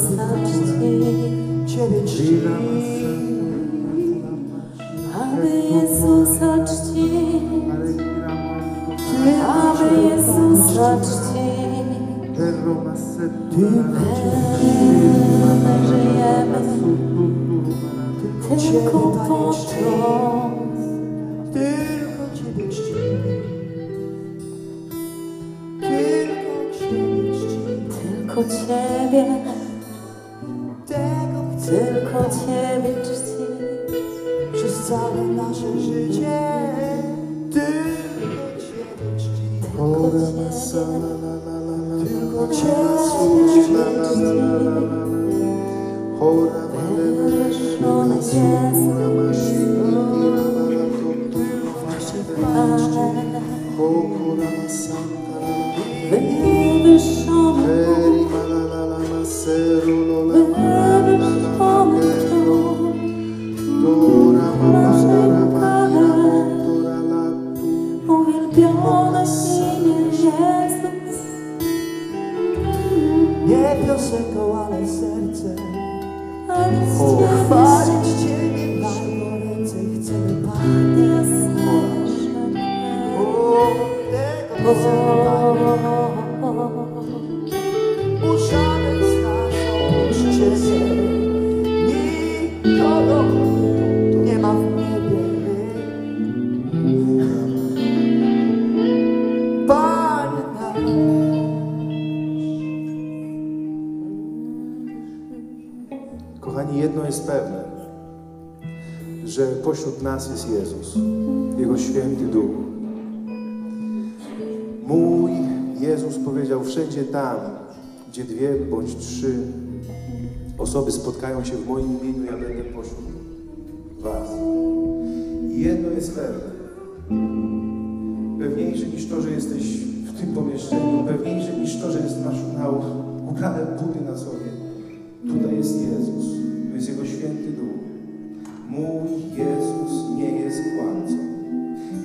Czcić, Ciebie czci. aby Jezusa czcić, aby Jezusa czcić. My żyjemy tylko po to, Tylko Ciebie czci. Tylko Ciebie czci. tylko Ciebie, tylko Ciebie czcić. przez całe nasze życie. Spotkają się w moim imieniu, ja będę pośród was. I jedno jest pewne, pewniejsze niż to, że jesteś w tym pomieszczeniu, pewniejsze niż to, że jest masz na ubrane buty na sobie. Tutaj jest Jezus, to jest Jego święty duch. Mój Jezus nie jest kłamcą.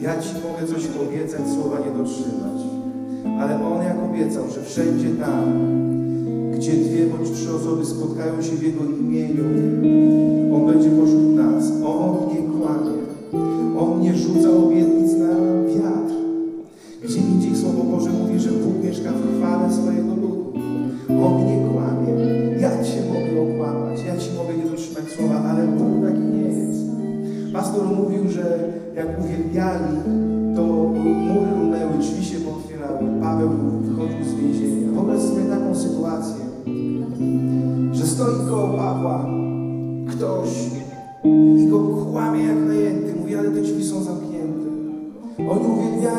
Ja Ci mogę coś obiecać, słowa nie dotrzymać. Ale On jak obiecał, że wszędzie tam, gdzie dwie bądź trzy osoby spotkają się w Jego imieniu, On będzie pośród nas. On nie kłamie. On nie rzuca obietnic na wiatr. Gdzie indziej Słowo Boże mówi, że Bóg mieszka w chwale swojego ludu. On nie kłamie. Ja Cię mogę okłamać, ja Ci mogę nie dotrzymać słowa, ale Bóg taki nie jest. Pastor mówił, że jak uwielbiali,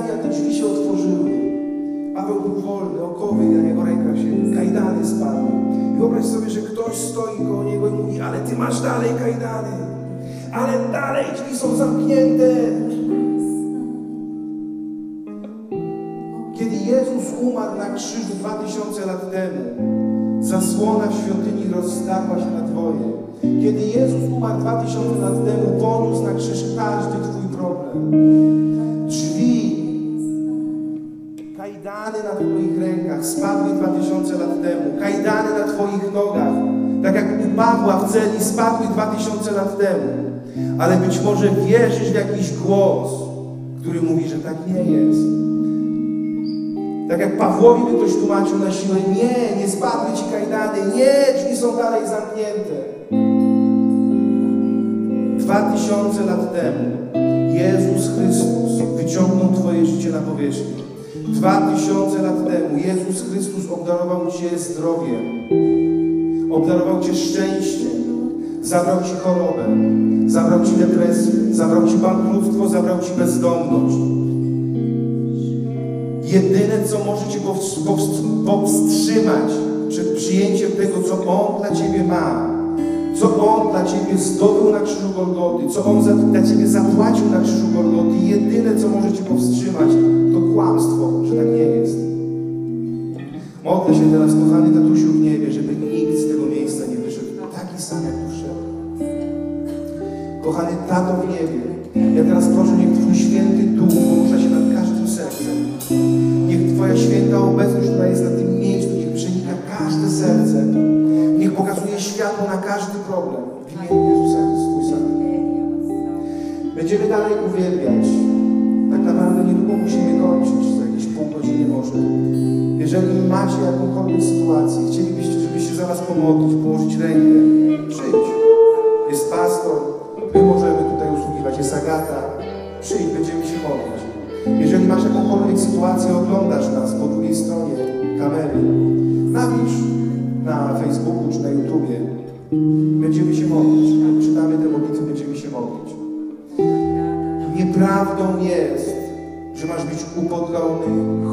uwielbiali, a te drzwi się otworzyły. Paweł był wolny, okowy na jego rękach się, kajdany spadły. Wyobraź sobie, że ktoś stoi koło niego i mówi, ale ty masz dalej kajdany, ale dalej drzwi są zamknięte. Kiedy Jezus umarł na krzyżu dwa tysiące lat temu, zasłona w świątyni rozdarła się na dwoje. Kiedy Jezus umarł dwa tysiące lat temu, poniósł na krzyż każdy twój problem. Spadły dwa tysiące lat temu. Kajdany na Twoich nogach, tak jak u Pawła w celi, spadły dwa tysiące lat temu. Ale być może wierzysz w jakiś głos, który mówi, że tak nie jest. Tak jak Pawłowi by ktoś tłumaczył na siłę, nie, nie spadły Ci kajdany, nie, drzwi są dalej zamknięte. Dwa tysiące lat temu Jezus Chrystus wyciągnął Twoje życie na powierzchnię. Dwa tysiące lat temu Jezus Chrystus obdarował Cię zdrowiem, obdarował Cię szczęściem, zabrał Ci chorobę, zabrał Ci depresję, zabrał Ci bankructwo, zabrał Ci bezdomność. Jedyne, co może Cię powst- powst- powstrzymać przed przyjęciem tego, co On dla Ciebie ma, co On dla Ciebie zdobył na krzyżu Golgoty, co On za, dla Ciebie zapłacił na krzyżu Golgoty. Jedyne, co może Cię powstrzymać, to kłamstwo, że tak nie jest. Modlę się teraz, kochany tatusiu w niebie, żeby nikt z tego miejsca nie wyszedł taki sam, jak tu wszedł. Kochany tato w niebie, ja teraz proszę, niech Twój święty duch porusza się nad każdym sercem. Niech Twoja święta obecność, która jest na tym każdy problem w imieniu Jezusa Chrystusa. Będziemy dalej uwielbiać. Tak naprawdę niedługo musimy kończyć, za jakieś pół godziny może. Jeżeli macie jakąkolwiek sytuację, chcielibyście, żeby się za Was pomodlić, położyć rękę, przyjdź. Jest pastor, my możemy tutaj usługiwać, jest Agata. Przyjdź, będziemy się modlić. Jeżeli masz jakąkolwiek sytuację, oglądasz nas po drugiej stronie kamery, napisz na Facebooku czy na YouTubie. Będziemy się modlić. Czytamy te modlitwy, będziemy się modlić. Nieprawdą jest, że masz być upodlony,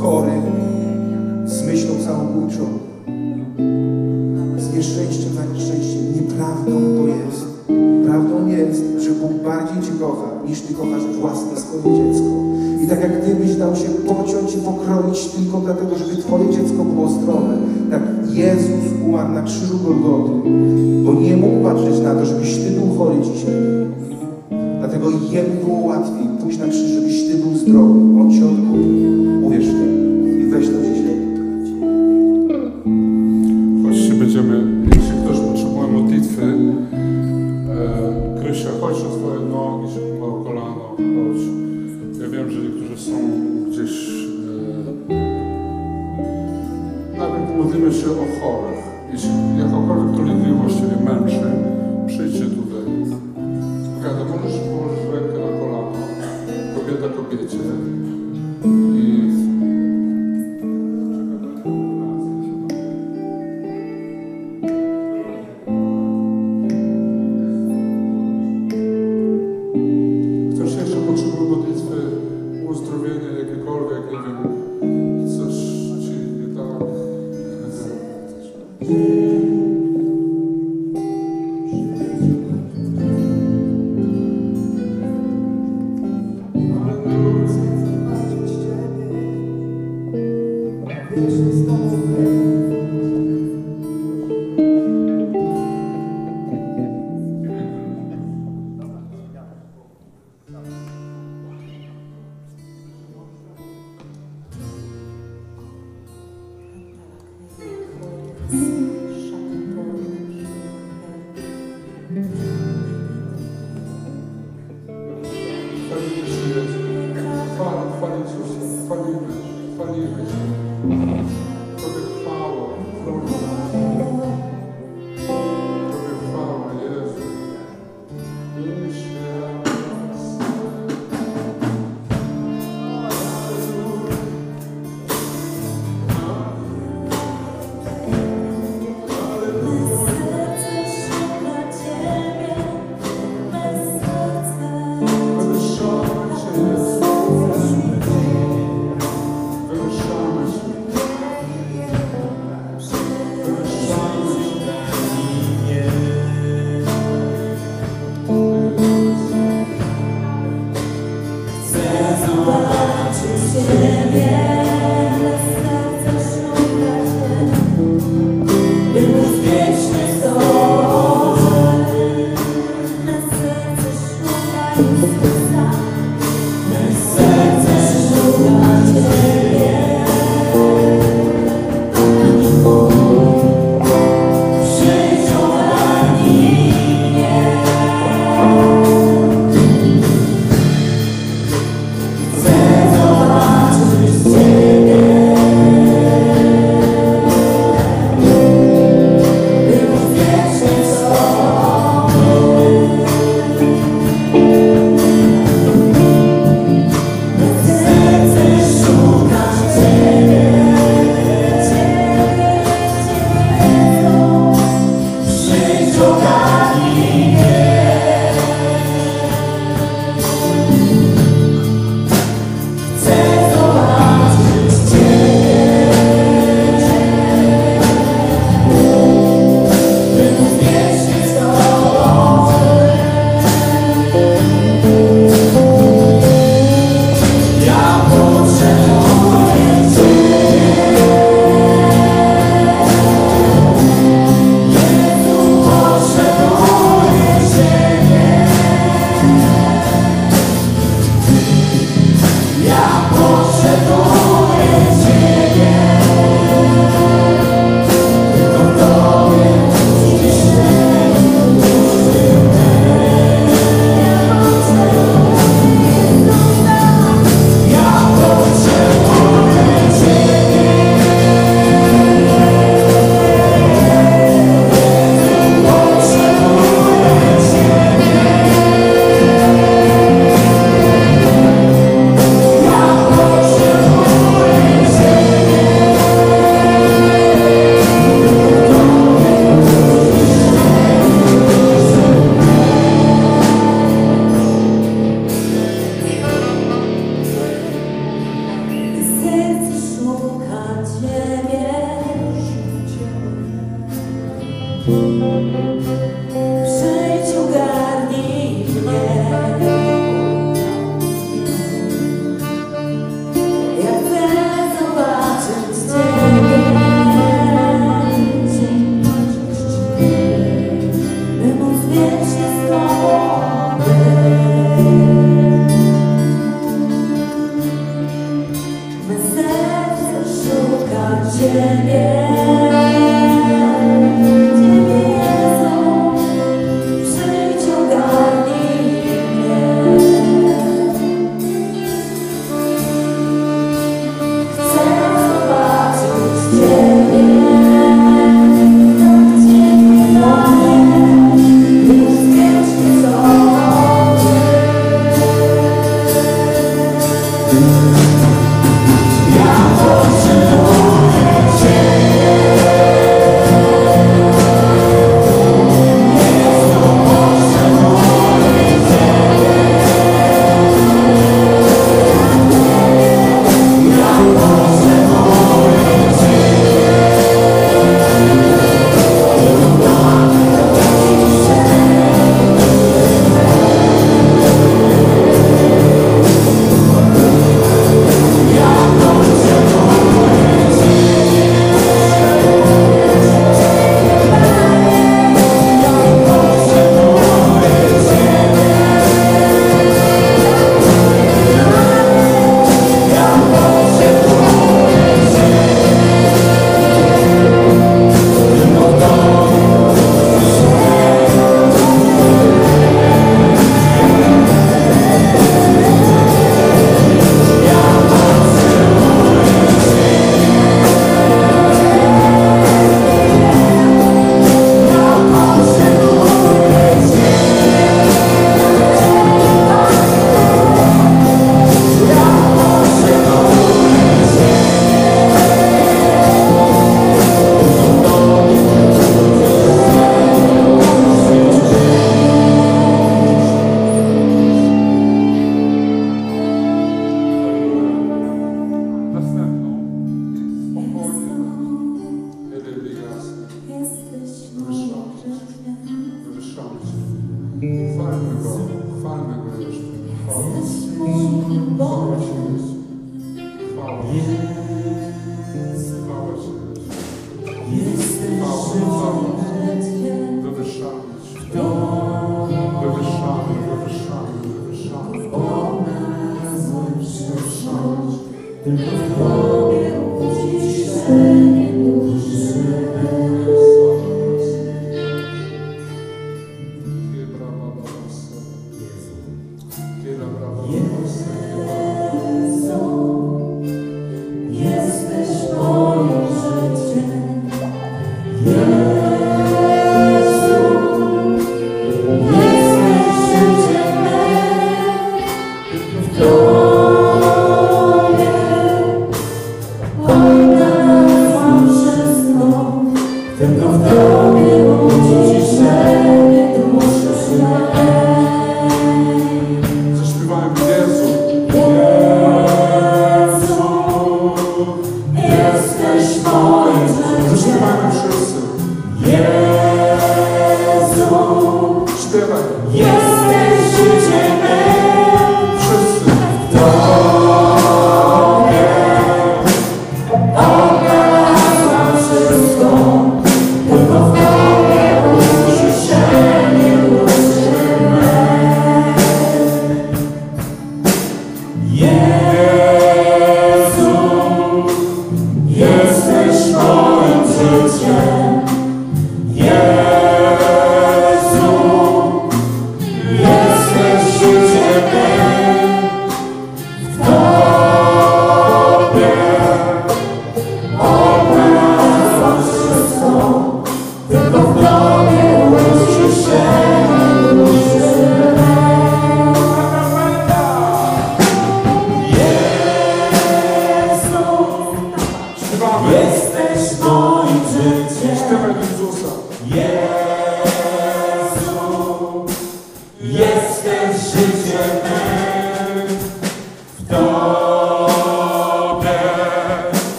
chory, z myślą samobójczą, z nieszczęściem za nieszczęściem. Nieprawdą to jest. Prawdą jest, że Bóg bardziej Cię kocha, niż Ty kochasz własne swoje dziecko. I tak jak Ty byś dał się pociąć i pokroić tylko dlatego, żeby Twoje dziecko było zdrowe, tak Jezus umarł na krzyżu Golgoty, bo nie mógł patrzeć na to, żebyś Ty był chory dzisiaj. Dlatego Jemu było łatwiej pójść na krzyż, żebyś Ty był zdrowy. On Cię odkupił. Uwierz w to się o chorych. Jeśli jakakolwiek dolegliwość Ciebie męczy, przyjdźcie tutaj. Agata, możesz położyć rękę na kolano, kobieta kobiecie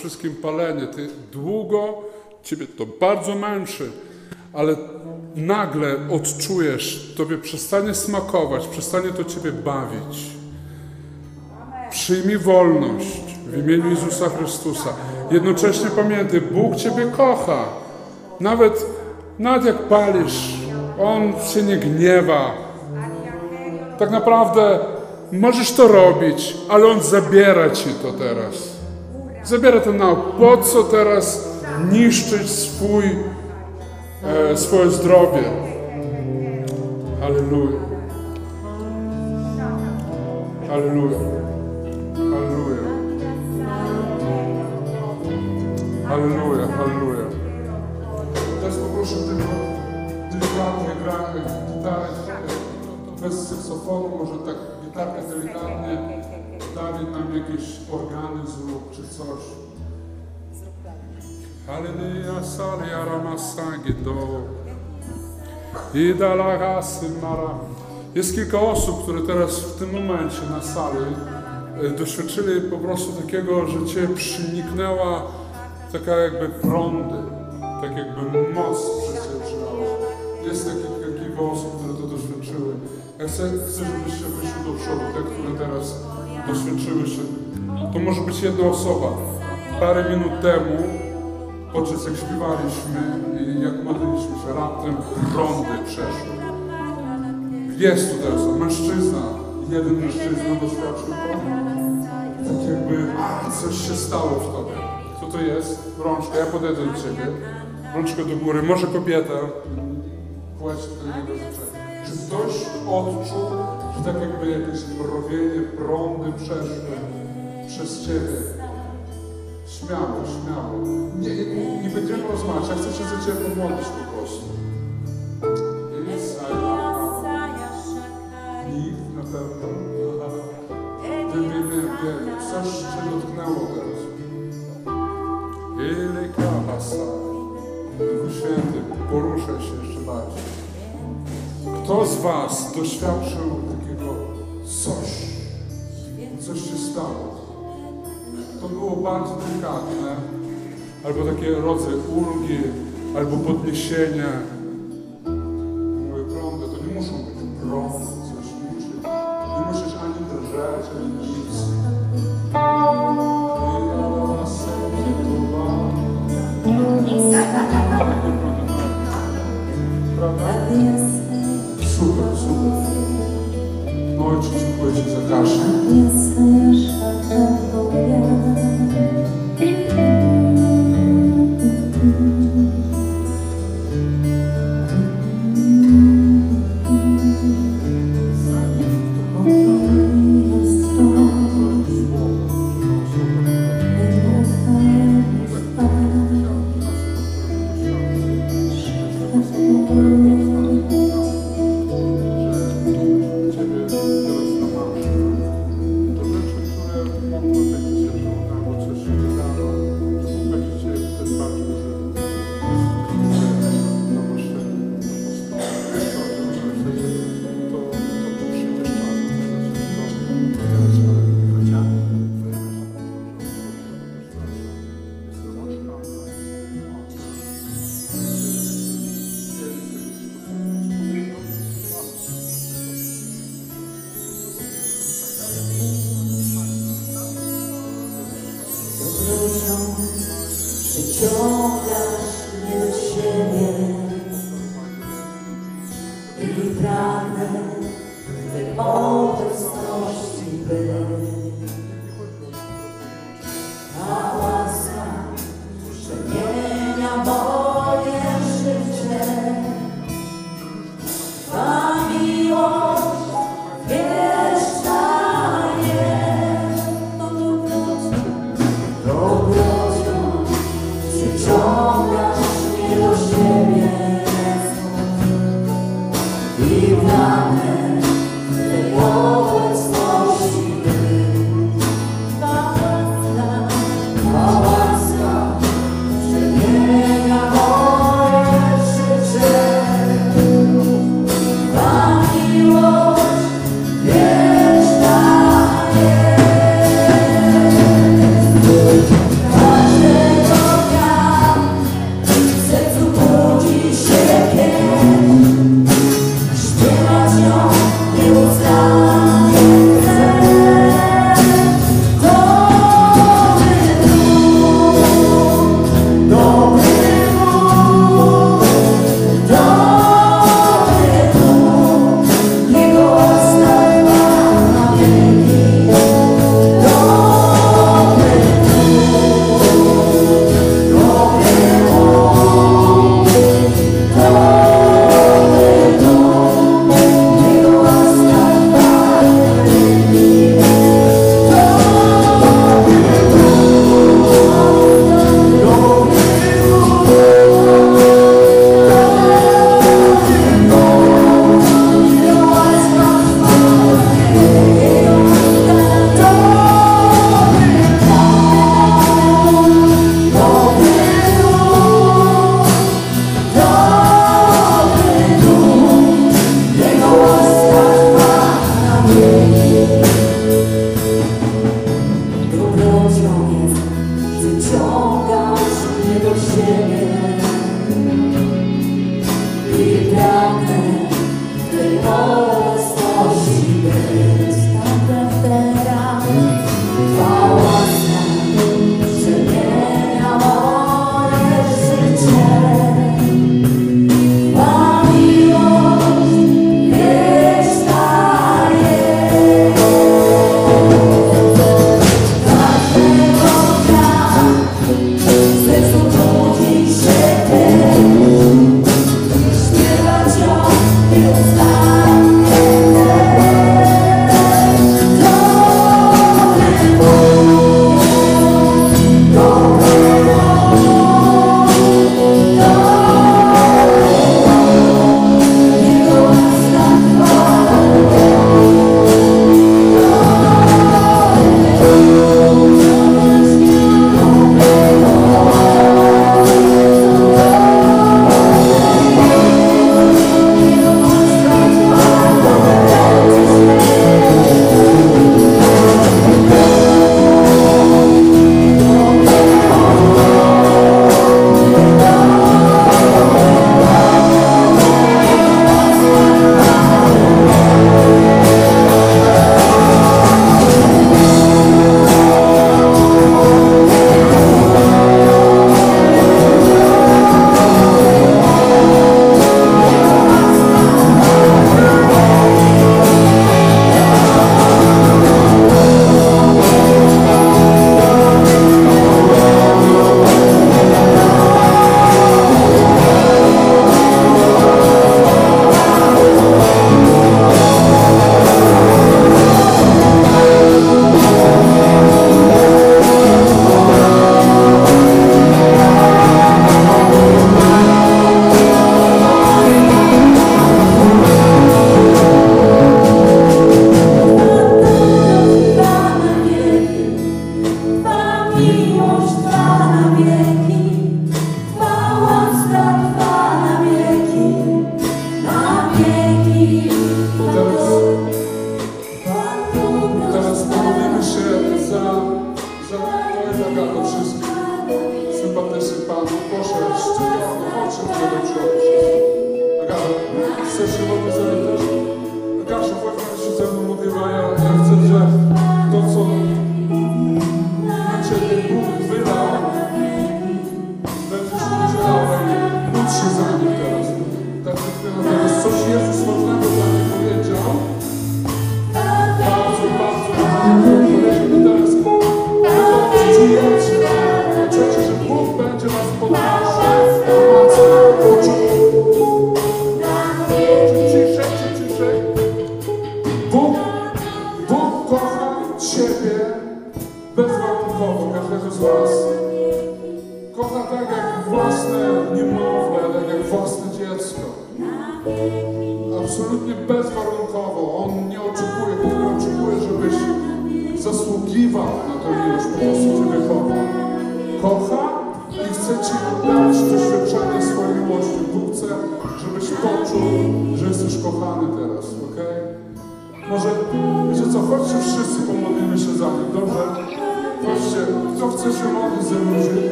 wszystkim palenie. Ty długo, ciebie to bardzo męczy, ale nagle odczujesz, tobie przestanie smakować, przestanie to ciebie bawić. Przyjmij wolność w imieniu Jezusa Chrystusa. Jednocześnie pamiętaj, Bóg ciebie kocha. Nawet, nawet jak palisz, On się nie gniewa. Tak naprawdę możesz to robić, ale On zabiera ci to teraz. Zabiera to na po co teraz niszczyć swój, e, swoje zdrowie. Halleluja. Halleluja. Halleluja. Halleluja, halleluja. Teraz poproszę tylko delikatnie gra gitarę e, bez saksofonu, może tak gitarkę delikatnie, Dawid nam jakieś organy zrób czy coś. Halleluja, salia ramasagi do. Idalagasy mara. Jest kilka osób, które teraz w tym momencie na sali e, doświadczyli po prostu takiego, że Cię przyniknęła taka jakby prądy, tak jakby moc przylała. Jest takie kilka osób, które to doświadczyły. Ja chcę, chcę, żebyście wyszli do przodu, te, które teraz doświadczyły się. To może być jedna osoba. Parę minut temu, podczas jak śpiewaliśmy i jak modliliśmy się, raptem przeszły. Jest tutaj osoba, mężczyzna, jeden mężczyzna doświadczył to. Tak jakby a, coś się stało w tobie. Co to jest? Rączka, ja podejdę do ciebie. Rączkę do góry, może kobieta. Płeć do niego życzę. Czy ktoś odczuł, że tak jakby jakieś mrowienie, prądy przeszły przez ciebie? Śmiało, śmiało. Nie, nie, nie będziemy rozmawiać, ja chcę się za ciebie pomodlić po prostu. Nikt na pewno. Wiem, wiem. Coś cię dotknęło teraz. Ile kabasa. Duchu Święty, poruszaj się jeszcze bardziej. Kto z Was doświadczył coś? Coś się stało? To było bardzo delikatne, albo takie rodzaj ulgi, albo podniesienia. Przyciągasz mnie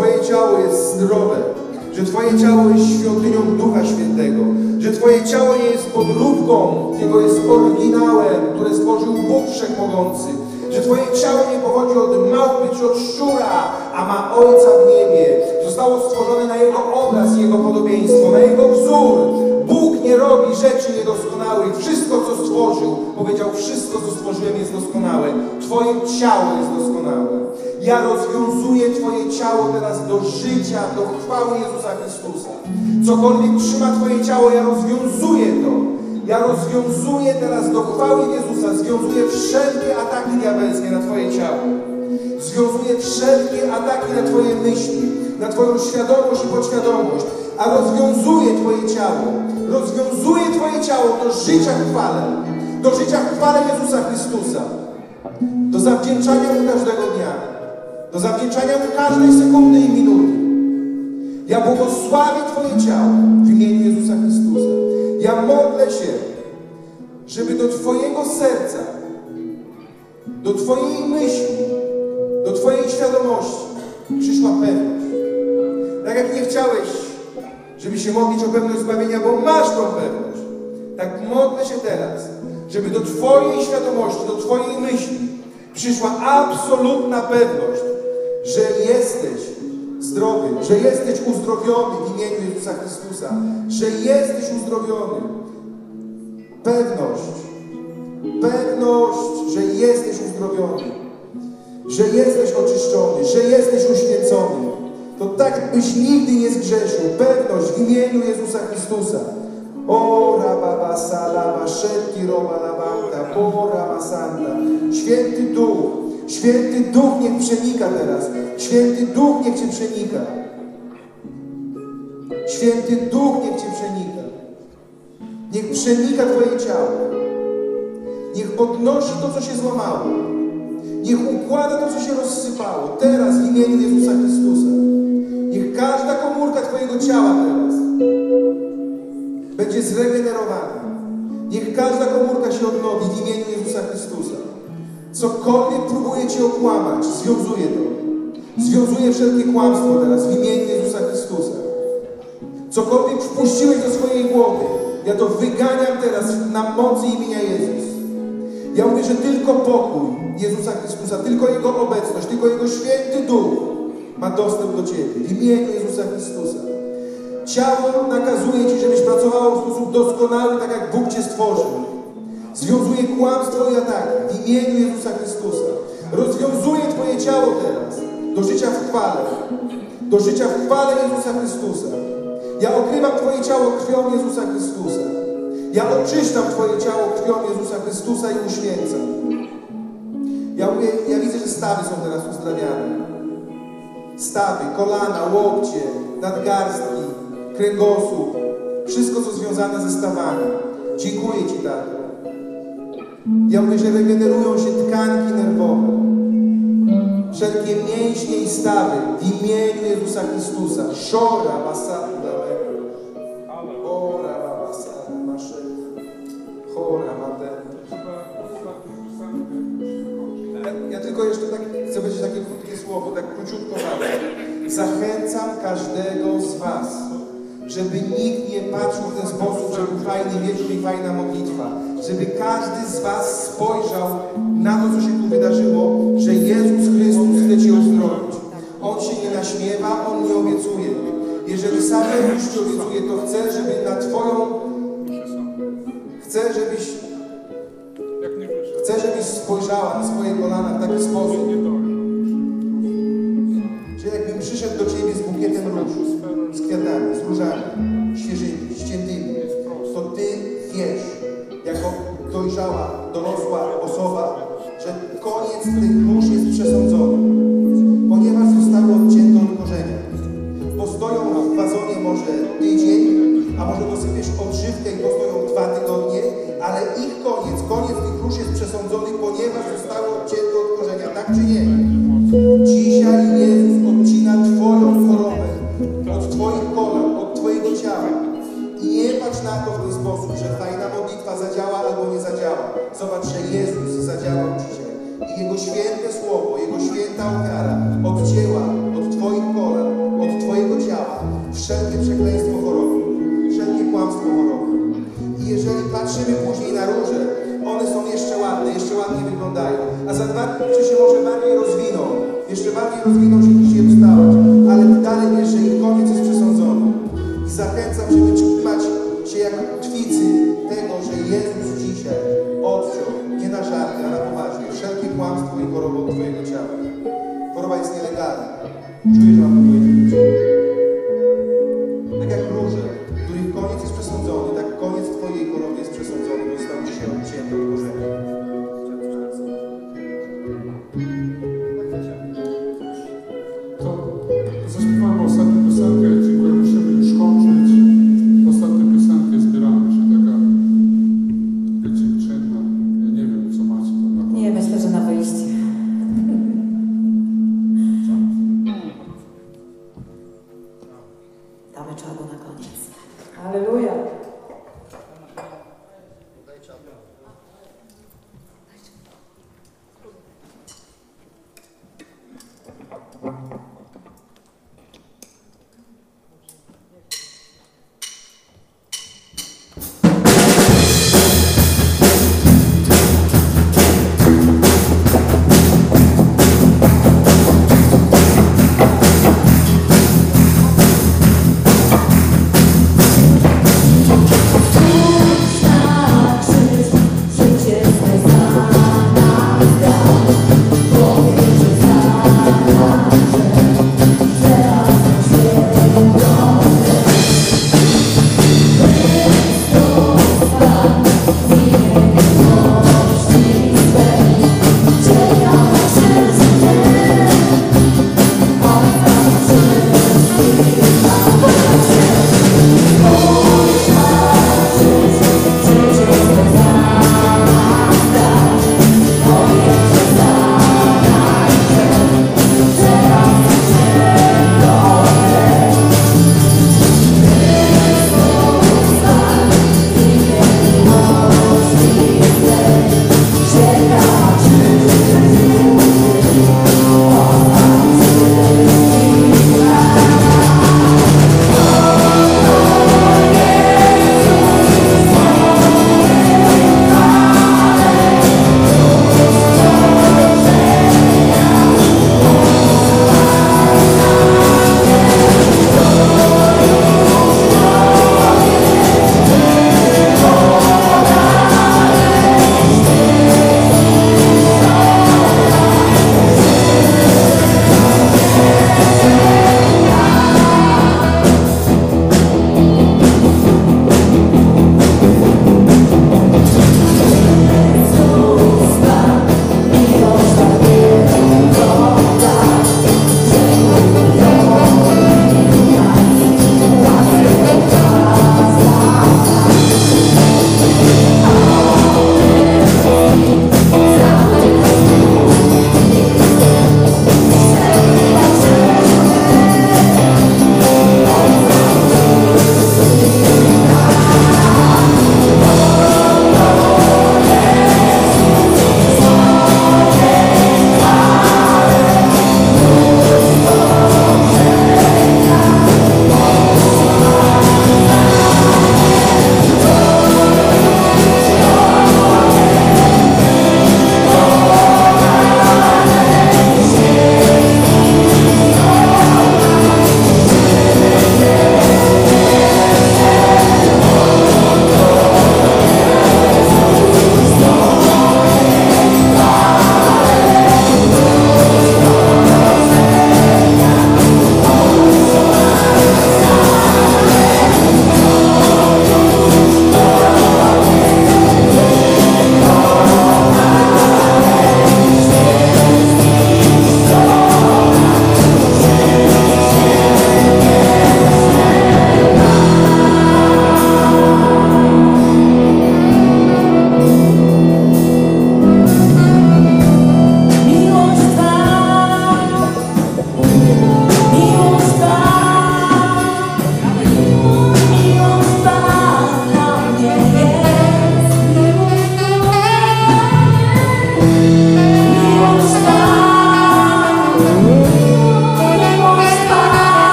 Twoje ciało jest zdrowe. Że Twoje ciało jest świątynią Ducha Świętego. Że Twoje ciało nie jest podróbką, tylko jest oryginałem, które stworzył Bóg Wszechmogący. Że Twoje ciało nie pochodzi od małpy czy od szczura, a ma Ojca w niebie. Zostało stworzone na Jego obraz Jego podobieństwo, na Jego wzór. Nie robi rzeczy niedoskonałych. Wszystko, co stworzył, powiedział, wszystko, co stworzyłem, jest doskonałe. Twoje ciało jest doskonałe. Ja rozwiązuję Twoje ciało teraz do życia, do chwały Jezusa Chrystusa. Cokolwiek trzyma Twoje ciało, ja rozwiązuję to. Ja rozwiązuję teraz do chwały Jezusa, związuję wszelkie ataki diabelskie na Twoje ciało. Związuję wszelkie ataki na Twoje myśli, na Twoją świadomość i podświadomość, a rozwiązuję Twoje ciało. Rozwiązuję Twoje ciało do życia w chwale, do życia chwale Jezusa Chrystusa, do zawdzięczania Mu każdego dnia, do zawdzięczania Mu każdej sekundy i minuty. Ja błogosławię Twoje ciało w imieniu Jezusa Chrystusa. Ja modlę się, żeby do Twojego serca, do Twojej myśli, do Twojej świadomości przyszła pewność. Tak jak nie chciałeś, żeby się modlić o pewność zbawienia, bo masz tą pewność. Tak modlę się teraz, żeby do Twojej świadomości, do Twojej myśli przyszła absolutna pewność, że jesteś zdrowy, że jesteś uzdrowiony w imieniu Jezusa Chrystusa, że jesteś uzdrowiony. Pewność, pewność, że jesteś uzdrowiony, że jesteś oczyszczony, że jesteś uświęcony. To tak, byś nigdy nie zgrzeszył. Pewność w imieniu Jezusa Chrystusa. O rababa salama, szetki roba labanta, pora masanta. Święty Duch, Święty Duch niech przenika teraz. Święty Duch niech Cię przenika. Święty Duch niech Cię przenika. Niech przenika Twoje ciało. Niech podnosi to, co się złamało. Niech układa to, co się rozsypało. Teraz w imieniu Jezusa Chrystusa. Niech każda komórka Twojego ciała teraz będzie zregenerowana. Niech każda komórka się odnowi w imieniu Jezusa Chrystusa. Cokolwiek próbuje Cię okłamać, związuje to. Związuje wszelkie kłamstwo teraz w imieniu Jezusa Chrystusa. Cokolwiek wpuściłeś do swojej głowy, ja to wyganiam teraz na mocy imienia Jezus. Ja mówię, że tylko pokój Jezusa Chrystusa, tylko Jego obecność, tylko Jego święty Duch ma dostęp do Ciebie w imieniu Jezusa Chrystusa. Ciało nakazuje Ci, żebyś pracowało w sposób doskonały, tak jak Bóg Cię stworzył. Związuję kłamstwo i ataki w imieniu Jezusa Chrystusa. Rozwiązuję Twoje ciało teraz do życia w chwale. Do życia w chwale Jezusa Chrystusa. Ja okrywam Twoje ciało krwią Jezusa Chrystusa. Ja oczyszczam Twoje ciało krwią Jezusa Chrystusa i uświęcam. Ja, ja widzę, że stawy są teraz uzdrawiane. Stawy, kolana, łokcie, nadgarstki, kręgosłup. Wszystko, co związane ze stawami. Dziękuję Ci, Tato. Ja mówię, że regenerują się tkanki nerwowe. Wszelkie mięśnie i stawy w imieniu Jezusa Chrystusa. Szora, masada, patrzył w ten sposób, że był fajny wieczór i fajna modlitwa. Żeby każdy z Was spojrzał na to, co się tu wydarzyło, że Jezus Chrystus chce Cię uzdrowić. On się nie naśmiewa, On nie obiecuje. Jeżeli sam już Ci obiecuje, to chcę, żeby na Twoją... Chcę, żebyś Chcę, żebyś spojrzała na swoje kolana w taki sposób, że jakbym przyszedł do Ciebie z bukietem róż, z kwiatami, z różami, świeżymi, ściętymi, to Ty wiesz, jako dojrzała, dorosła osoba, że koniec tych róż